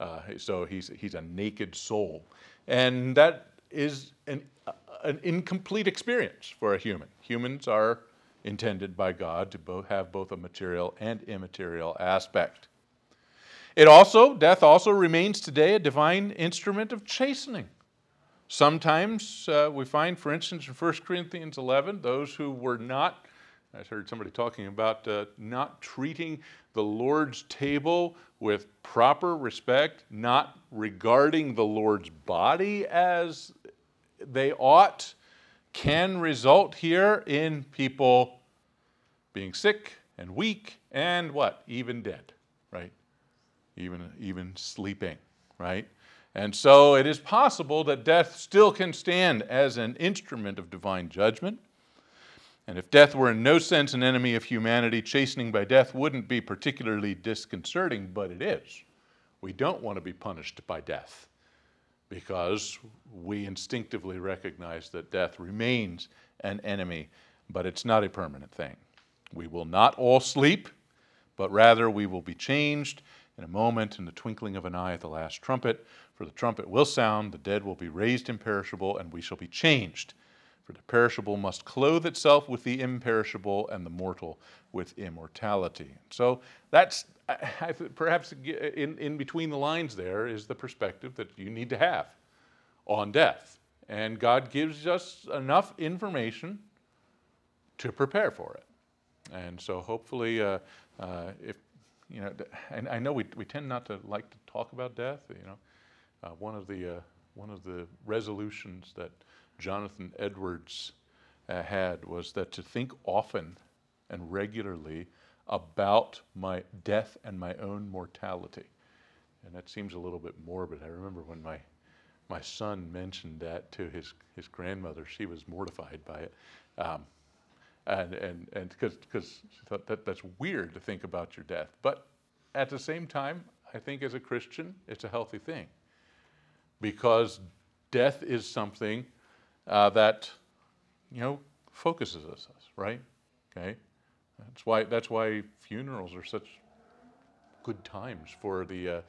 Uh, so he's, he's a naked soul. And that is an, an incomplete experience for a human. Humans are intended by God to both have both a material and immaterial aspect. It also, death also remains today a divine instrument of chastening. Sometimes uh, we find, for instance, in 1 Corinthians 11, those who were not, I heard somebody talking about uh, not treating the Lord's table with proper respect, not regarding the Lord's body as they ought, can result here in people being sick and weak and what? Even dead, right? Even, even sleeping, right? And so it is possible that death still can stand as an instrument of divine judgment. And if death were in no sense an enemy of humanity, chastening by death wouldn't be particularly disconcerting, but it is. We don't want to be punished by death because we instinctively recognize that death remains an enemy, but it's not a permanent thing. We will not all sleep, but rather we will be changed in a moment, in the twinkling of an eye at the last trumpet. For the trumpet will sound, the dead will be raised imperishable, and we shall be changed. For the perishable must clothe itself with the imperishable, and the mortal with immortality. So that's I, perhaps in, in between the lines there is the perspective that you need to have on death. And God gives us enough information to prepare for it. And so hopefully, uh, uh, if you know, and I know we, we tend not to like to talk about death. You know, uh, one of the uh, one of the resolutions that Jonathan Edwards uh, had was that to think often and regularly about my death and my own mortality. And that seems a little bit morbid. I remember when my my son mentioned that to his, his grandmother, she was mortified by it. Um, and and and because she thought that that's weird to think about your death. But at the same time, I think as a Christian, it's a healthy thing because death is something uh, that you know focuses us, right? Okay, that's why that's why funerals are such good times for the. Uh,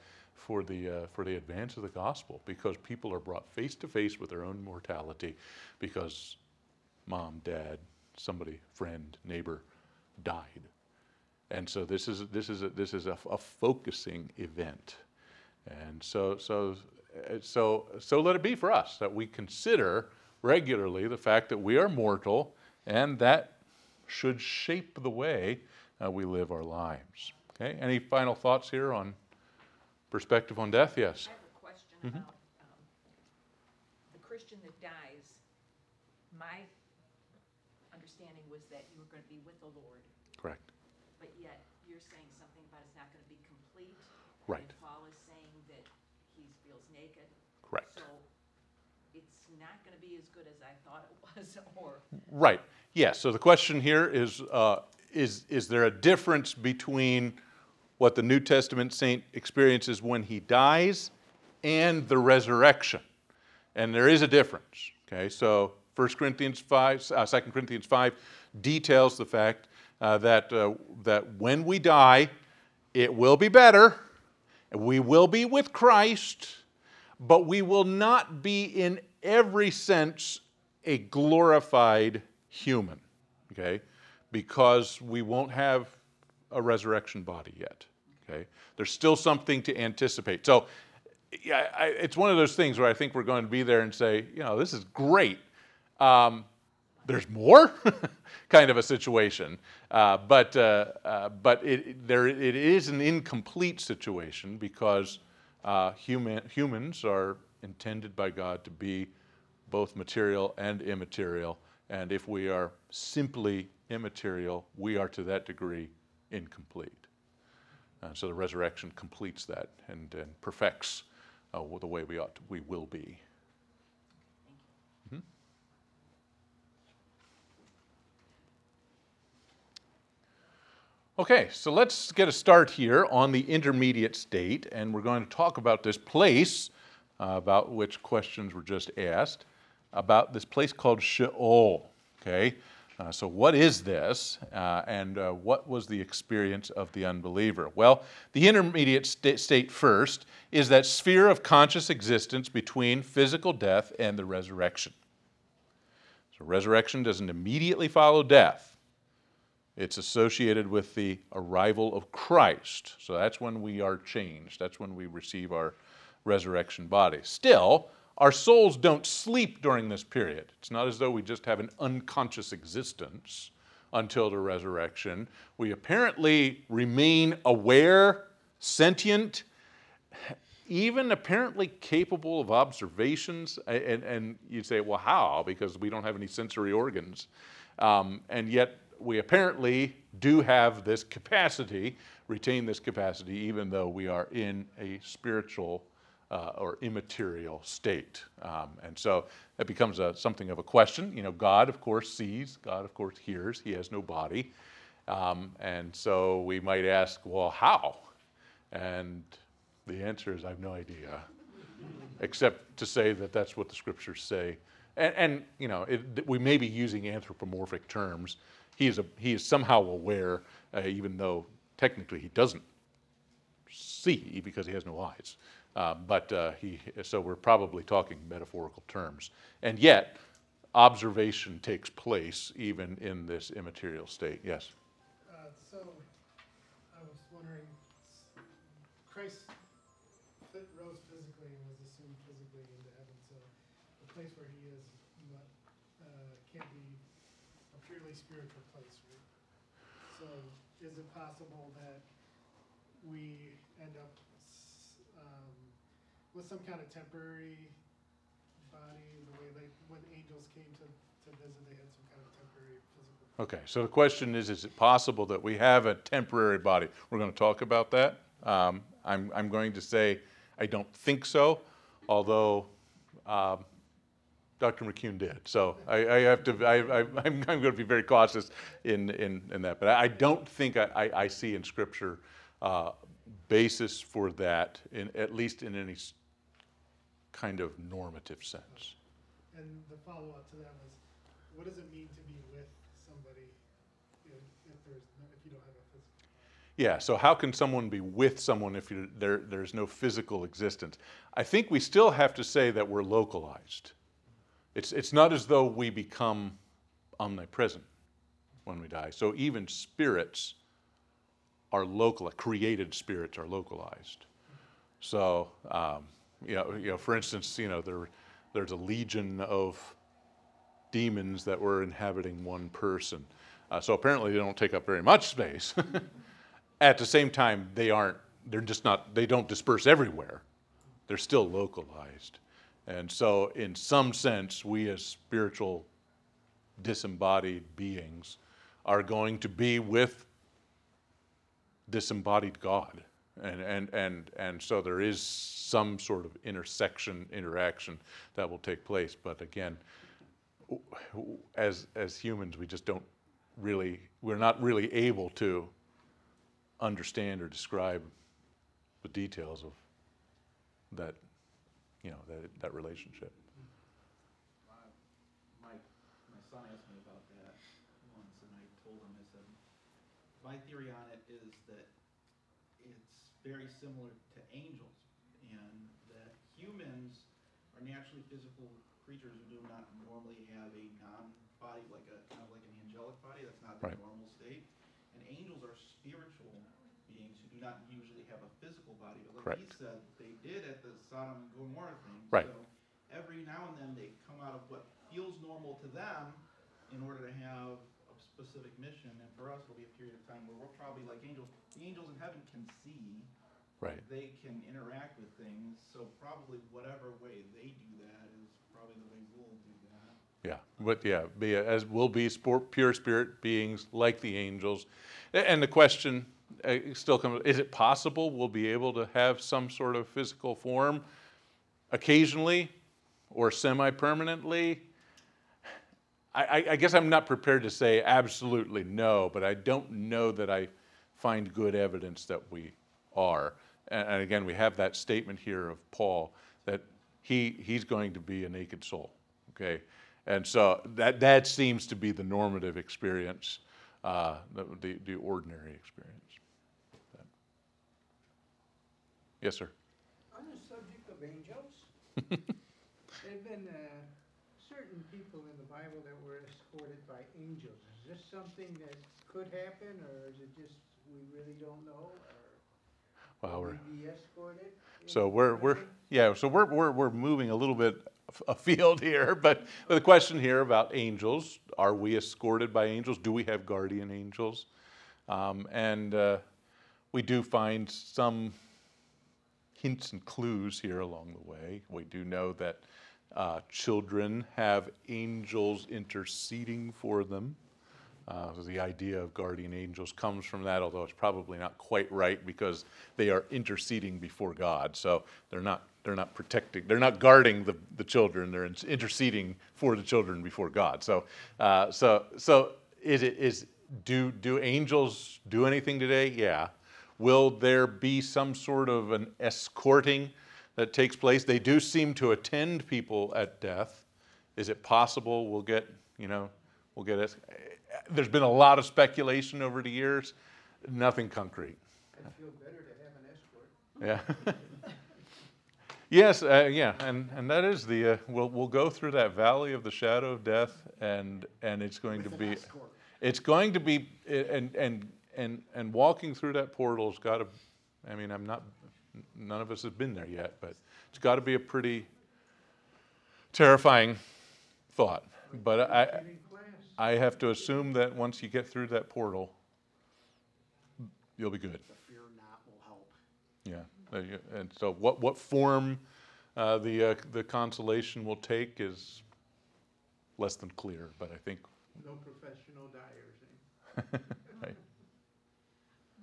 for the, uh, for the advance of the gospel because people are brought face to face with their own mortality because mom, dad, somebody, friend, neighbor died. And so this is, this is, a, this is a, a focusing event. And so, so, so, so let it be for us that we consider regularly the fact that we are mortal and that should shape the way uh, we live our lives. Okay, any final thoughts here on perspective on death? Yes. I have a question about um, the Christian that dies. My understanding was that you were going to be with the Lord, Correct. but yet you're saying something about it's not going to be complete. Right. And Paul is saying that he feels naked. Correct. So it's not going to be as good as I thought it was, or Right. Yes. So the question here is, uh, is, is there a difference between what the New Testament saint experiences when he dies and the resurrection? And there is a difference. Okay. So 1 Corinthians 5, uh, 2 Corinthians 5 details the fact uh, that, uh, that when we die, it will be better. We will be with Christ, but we will not be in every sense a glorified human. okay? Because we won't have a resurrection body yet, okay? There's still something to anticipate. So, yeah, I, it's one of those things where I think we're going to be there and say, you know, this is great. Um, there's more kind of a situation uh, but uh, uh, but it, there it is an incomplete situation because uh, human, humans are intended by God to be both material and immaterial. And if we are simply immaterial we are to that degree incomplete. Uh, so the resurrection completes that and, and perfects uh, the way we ought to, we will be. Okay, so let's get a start here on the intermediate state, and we're going to talk about this place, uh, about which questions were just asked, about this place called Sheol. Okay, uh, so what is this, uh, and uh, what was the experience of the unbeliever? Well, the intermediate st- state first is that sphere of conscious existence between physical death and the resurrection. So, resurrection doesn't immediately follow death. It's associated with the arrival of Christ. So that's when we are changed. That's when we receive our resurrection body. Still, our souls don't sleep during this period. It's not as though we just have an unconscious existence until the resurrection. We apparently remain aware, sentient, even apparently capable of observations. And, and you say, well, how? Because we don't have any sensory organs. Um, and yet, we apparently do have this capacity, retain this capacity, even though we are in a spiritual uh, or immaterial state. Um, and so it becomes a, something of a question. You know, God, of course, sees, God, of course, hears, He has no body. Um, and so we might ask, well, how? And the answer is, I have no idea, except to say that that's what the scriptures say. And, and you know, it, we may be using anthropomorphic terms he is, a, he is somehow aware, uh, even though technically he doesn't see because he has no eyes. Uh, but uh, he, so we're probably talking metaphorical terms. And yet, observation takes place even in this immaterial state. Yes? Uh, so, I was wondering, Christ rose physically and was assumed physically into heaven, so the place where he is uh, can't be a purely spiritual place, right? So, is it possible that we end up, with some kind of temporary body, the way when angels came to, to visit, they had some kind of temporary physical Okay, so the question is is it possible that we have a temporary body? We're going to talk about that. Um, I'm, I'm going to say I don't think so, although um, Dr. McCune did. So I, I have to, I, I, I'm, going to be very cautious in, in, in that. But I don't think I, I, I see in Scripture uh, basis for that, in, at least in any kind of normative sense. And the follow-up to that was, what does it mean to be with somebody if, if there's, no- if you don't have a physical? Yeah, so how can someone be with someone if you there, there's no physical existence? I think we still have to say that we're localized. It's, it's not as though we become omnipresent when we die. So even spirits are local, created spirits are localized. So, um, you, know, you know, for instance, you know, there, there's a legion of demons that were inhabiting one person. Uh, so apparently they don't take up very much space. At the same time, they aren't, they're just not, they don't disperse everywhere. They're still localized. And so, in some sense, we as spiritual disembodied beings are going to be with disembodied God. And, and, and, and so there is some sort of intersection, interaction that will take place. But again, as, as humans, we just don't really, we're not really able to understand or describe the details of that, you know, that, that relationship. My, my son asked me about that once, and I told him, I said, my theory on it is that it's very similar to angels, and that humans are naturally physical creatures who do not normally have a non body like a, kind of like an angelic body, that's not the Right. normal state. And angels are spiritual beings who do not usually have a physical body, but like he said, they did at the Sodom and Gomorrah thing. Right. So every now and then they come out of what feels normal to them in order to have specific mission. And for us, it'll be a period of time where we're probably like angels. The angels in heaven can see, Right. they can interact with things. So probably whatever way they do that is probably the way we'll do that. Yeah, but yeah, be as will be sport, pure spirit beings like the angels, and the question uh, still comes: Is it possible we'll be able to have some sort of physical form occasionally or semi-permanently? I, I, guess I'm not prepared to say absolutely no, but I don't know that I find good evidence that we are. And, and again, we have that statement here of Paul that he, he's going to be a naked soul, okay? And so that, that seems to be the normative experience, uh, the, the, the ordinary experience. Yes, sir. On the subject of angels, there've been, uh, certain people in the Bible that were escorted by angels. Is this something that could happen, or is it just, we really don't know, or Wow, we're, be escorted? So we're, we're, yeah, so we're, we're, we're moving a little bit af- afield here, but the question here about angels, are we escorted by angels? Do we have guardian angels? Um, and uh, we do find some hints and clues here along the way. We do know that uh, children have angels interceding for them. Uh, so the idea of guardian angels comes from that, although it's probably not quite right because they are interceding before God. So they're not they're not protecting they're not guarding the, the children. They're interceding for the children before God. So uh, so so is it is do do angels do anything today? Yeah. Will there be some sort of an escorting that takes place? They do seem to attend people at death. Is it possible we'll get, you know, we'll get it? There's been a lot of speculation over the years, nothing concrete. I'd feel better to have an escort. Yeah. yes, uh, yeah, and, and that is the, uh, we'll, we'll go through that valley of the shadow of death, and, and it's going to With an be, escort. it's going to be, and, and, and, and walking through that portal's got to, I mean, I'm not, none of us have been there yet, but it's got to be a pretty terrifying thought. But I, Get in class. I have to assume that once you get through that portal, you'll be good. The fear not will help. Yeah, and so what, what form uh, the, uh, the consolation will take is less than clear, but I think, No professional dyers, eh? right,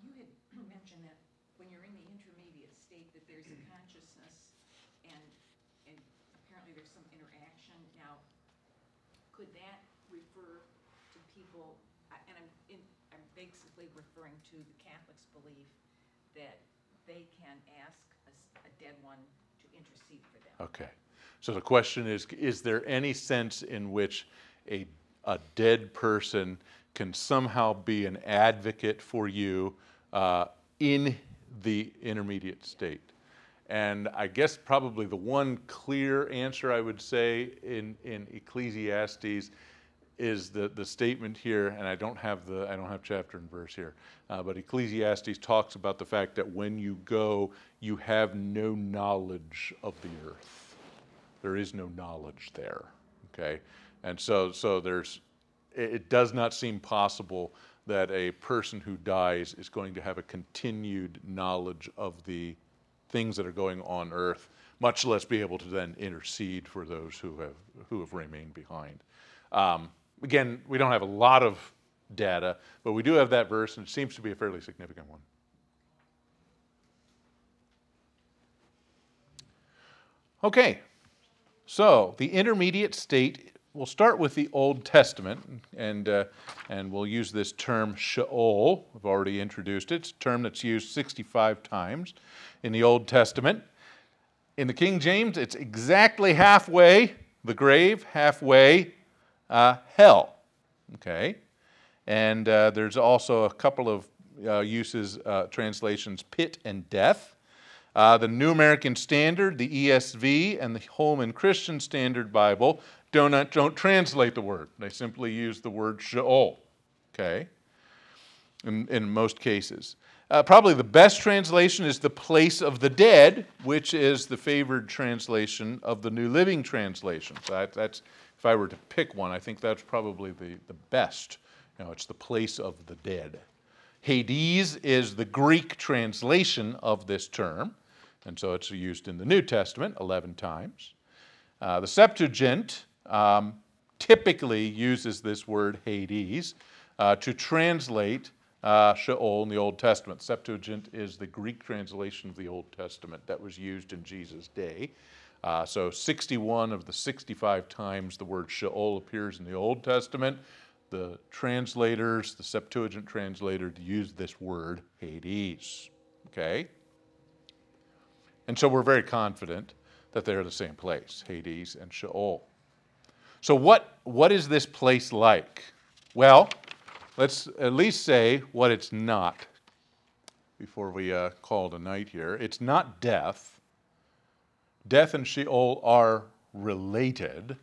You had mentioned that when you're in the intermediate state, that there's a consciousness and, and apparently there's some interaction. Now, could that refer to people, I- and I'm, in, I'm basically referring to the Catholics' belief that they can ask a, dead one to intercede for them. okay. So the question is, is there any sense in which a, a dead person can somehow be an advocate for you uh, in the intermediate state? And I guess probably the one clear answer I would say in, in Ecclesiastes is the, the statement here, and I don't have the, I don't have chapter and verse here, uh, but Ecclesiastes talks about the fact that when you go, you have no knowledge of the earth. There is no knowledge there, okay? And so, so there's, it, does not seem possible that a person who dies is going to have a continued knowledge of the things that are going on earth, much less be able to then intercede for those who have, who have remained behind. Um, again, we don't have a lot of data, but we do have that verse, and it seems to be a fairly significant one. Okay, so the intermediate state, we'll start with the Old Testament, and, uh, and we'll use this term Sheol. I've already introduced it. It's a term that's used 65 times in the Old Testament. In the King James, it's exactly halfway the grave, halfway uh, hell. Okay? And uh, there's also a couple of uh, uses, uh, translations, pit and death. Uh, the New American Standard, the ESV, and the Holman Christian Standard Bible don't, don't translate the word. They simply use the word Sheol, okay, in, in most cases. Uh, probably the best translation is the place of the dead, which is the favored translation of the New Living Translation. So that, that's, if I were to pick one, I think that's probably the, the best. You know, it's the place of the dead. Hades is the Greek translation of this term, and so it's used in the New Testament 11 times. Uh, the Septuagint um, typically uses this word Hades uh, to translate uh, Sheol in the Old Testament. Septuagint is the Greek translation of the Old Testament that was used in Jesus' day. Uh, so 61 of the 65 times the word Sheol appears in the Old Testament, the translators, the Septuagint translator, use this word Hades. Okay? And so we're very confident that they're the same place, Hades and Sheol. So, what, what is this place like? Well, let's at least say what it's not before we uh, call it a night here. It's not death. Death and Sheol are related.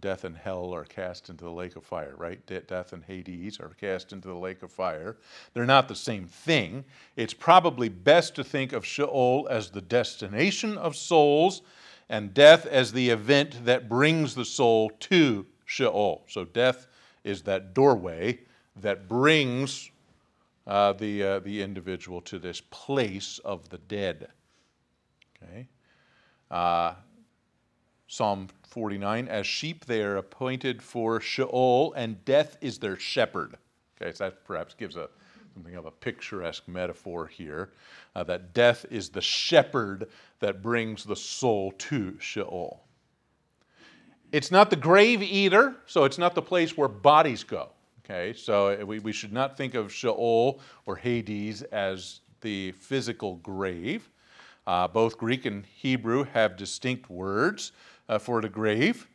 Death and hell are cast into the lake of fire, right? De- death and Hades are cast into the lake of fire. They're not the same thing. It's probably best to think of Sheol as the destination of souls and death as the event that brings the soul to Sheol. So, death is that doorway that brings uh, the, uh, the individual to this place of the dead. Okay? Uh, Psalm 49 As sheep they are appointed for Sheol, and death is their shepherd. Okay, so that perhaps gives a, something of a picturesque metaphor here uh, that death is the shepherd that brings the soul to Sheol. It's not the grave either, so it's not the place where bodies go. Okay, so we, we should not think of Sheol or Hades as the physical grave. Uh, both Greek and Hebrew have distinct words uh, for the grave.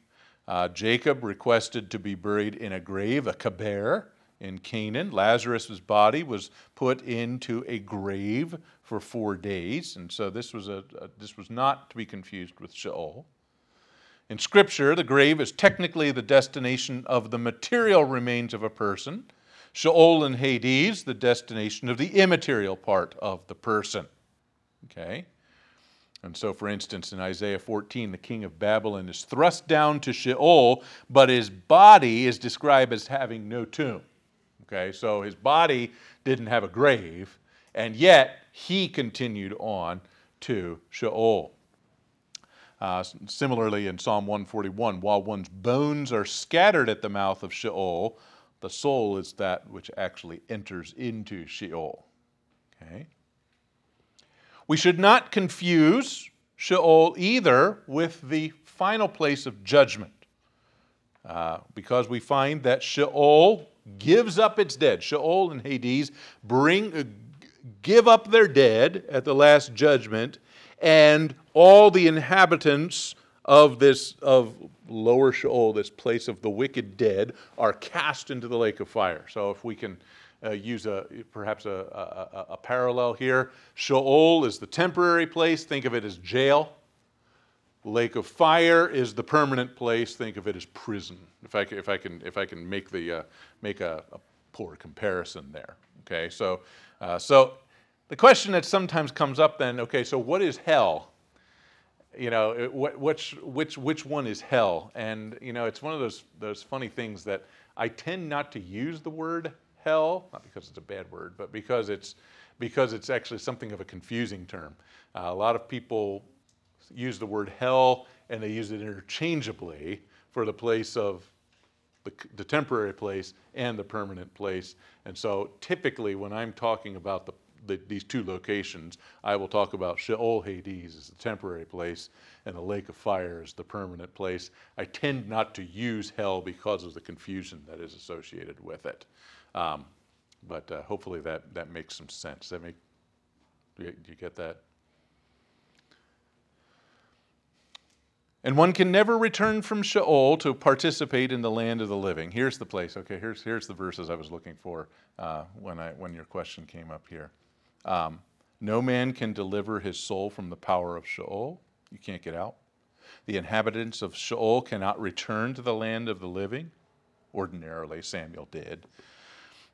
Uh, Jacob requested to be buried in a grave, a kaber, in Canaan. Lazarus' body was put into a grave for four days, and so this was, a, a, this was not to be confused with Sheol. In Scripture, the grave is technically the destination of the material remains of a person. Sheol and Hades, the destination of the immaterial part of the person. Okay? And so, for instance, in Isaiah 14, the king of Babylon is thrust down to Sheol, but his body is described as having no tomb. Okay, so his body didn't have a grave, and yet he continued on to Sheol. Uh, similarly, in Psalm 141, while one's bones are scattered at the mouth of Sheol, the soul is that which actually enters into Sheol. Okay? We should not confuse Sheol either with the final place of judgment, uh, because we find that Sheol gives up its dead. Sheol and Hades bring, uh, give up their dead at the last judgment, and all the inhabitants of this of lower Sheol, this place of the wicked dead, are cast into the lake of fire. So if we can uh, use a perhaps a, a, a, parallel here, Sheol is the temporary place. Think of it as jail. Lake of fire is the permanent place. Think of it as prison. If I, if I can, if I can make the uh, make a, a, poor comparison there. Okay, so uh, so the question that sometimes comes up then, okay, so what is hell? You know, which which which one is hell? And you know, it's one of those those funny things that I tend not to use the word hell, not because it's a bad word, but because it's because it's actually something of a confusing term. Uh, a lot of people use the word hell and they use it interchangeably for the place of the, the, temporary place and the permanent place. And so typically when I'm talking about the, the, these two locations, I will talk about Sheol Hades as the temporary place and the lake of fire as the permanent place. I tend not to use hell because of the confusion that is associated with it. Um, but uh, hopefully that, that makes some sense. That make, do you, do you get that? And one can never return from Sheol to participate in the land of the living. Here's the place. Okay, here's, here's the verses I was looking for uh, when, I, when your question came up here. Um, no man can deliver his soul from the power of Sheol. You can't get out. The inhabitants of Sheol cannot return to the land of the living. Ordinarily, Samuel did,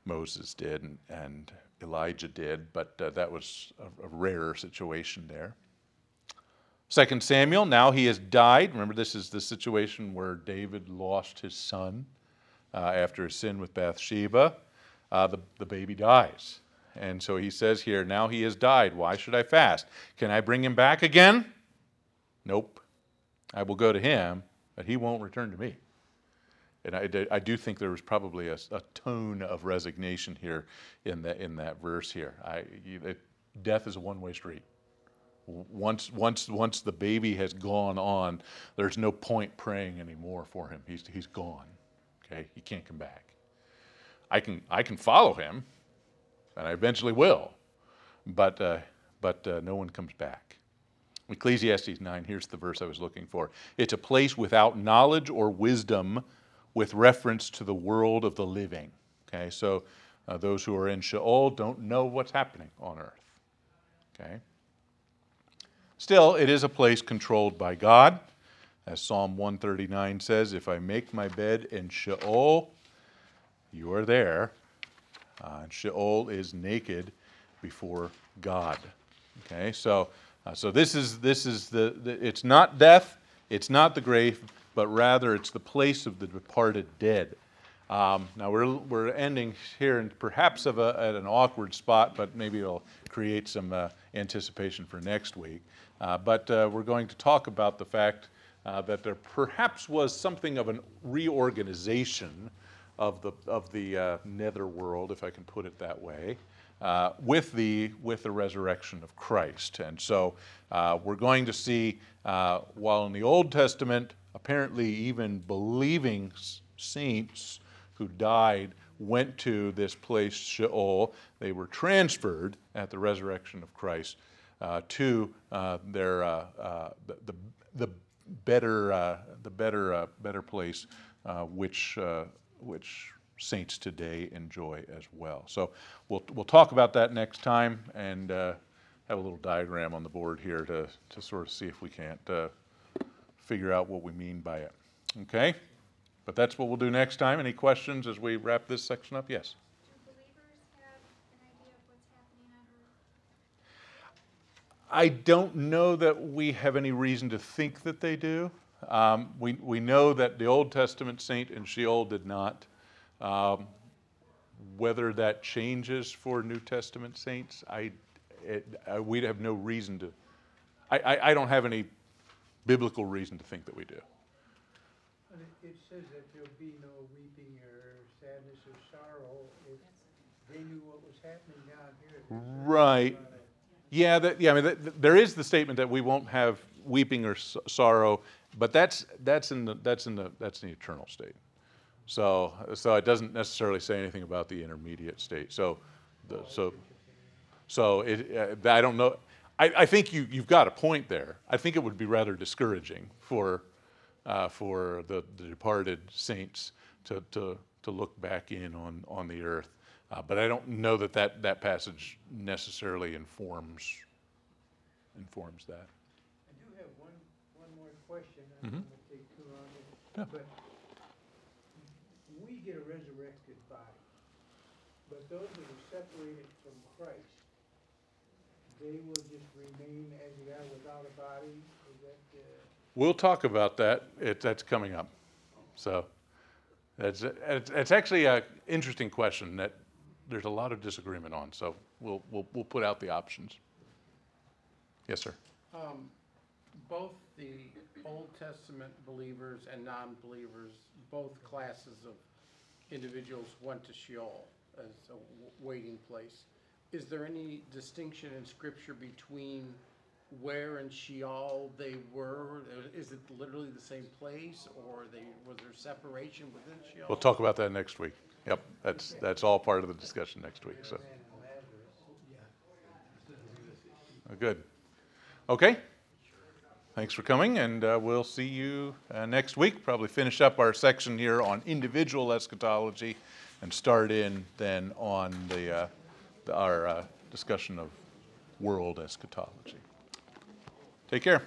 Moses did, and, and Elijah did, but uh, that was a, a rarer situation there. Second Samuel, now he has died. Remember, this is the situation where David lost his son uh, after his sin with Bathsheba. Uh, the, the baby dies. And so he says here, now he has died. Why should I fast? Can I bring him back again? Nope. I will go to him, but he won't return to me. And I, I do think there was probably a, a tone of resignation here in, the, in that verse here. I, it, death is a one way street. Once, once, once the baby has gone on, there's no point praying anymore for him. He's, he's gone. Okay, he can't come back. I can, I can follow him, and I eventually will, but, uh, but uh, no one comes back. Ecclesiastes 9, here's the verse I was looking for. It's a place without knowledge or wisdom with reference to the world of the living. Okay, so uh, those who are in Sheol don't know what's happening on earth. Okay? Still, it is a place controlled by God. As Psalm 139 says, if I make my bed in Sheol, you are there. Uh, and Sheol is naked before God. Okay, so, uh, so this is, this is the, the, it's not death, it's not the grave, but rather it's the place of the departed dead. Um, now we're, we're ending here in perhaps of a, at an awkward spot, but maybe it'll create some uh, anticipation for next week. Uh, but uh, we're going to talk about the fact uh, that there perhaps was something of an reorganization of the, of the uh, nether world, if I can put it that way, uh, with, the, with the resurrection of Christ. And so uh, we're going to see, uh, while in the Old Testament, apparently even believing saints who died went to this place, Sheol, they were transferred at the resurrection of Christ uh, to uh, their, the, the, better, the better, better place which, which saints today enjoy as well. So we'll, we'll talk about that next time and uh, have a little diagram on the board here to, to sort of see if we can't uh, figure out what we mean by it. Okay? But that's what we'll do next time. Any questions as we wrap this section up? Yes. Do believers have an idea of what's happening on earth? I don't know that we have any reason to think that they do. Um, we, we know that the Old Testament saint in Sheol did not. Um, whether that changes for New Testament saints, I, it, I, we'd have no reason to. I, I, I don't have any biblical reason to think that we do. But it, it says that there'll be no weeping or sadness or sorrow if they knew what was happening down here. Right. Yeah, that, yeah, I mean, that, there is the statement that we won't have weeping or s- sorrow, but that's, that's in the, that's in the, that's in the eternal state. So, so it doesn't necessarily say anything about the intermediate state. So, the, so, so it, uh, I don't know. I, I think you, you've got a point there. I think it would be rather discouraging for, uh, for the, the departed saints to, to, to look back in on, on the earth. Uh, but I don't know that, that that passage necessarily informs, informs that. I do have one, one more question, I don't Mhm. want to take too long, Yeah. but we get a resurrected body, but those that are separated from Christ, they will just remain as they are without a body, is that, uh? We'll talk about that. It, that's coming up. So that's, it's, it's actually an interesting question that there's a lot of disagreement on. So we'll, we'll, we'll put out the options. Yes, sir. Um, Both the Old Testament believers and non-believers, both classes of individuals went to Sheol as a w- waiting place. Is there any distinction in Scripture between where in Sheol they were? Is it literally the same place, or they, was there separation within Sheol? We'll talk about that next week. Yep, that's, that's all part of the discussion next week. So, good. Okay. Thanks for coming, and uh, we'll see you uh, next week. Probably finish up our section here on individual eschatology and start in then on the, uh, the our uh, discussion of world eschatology. Take care.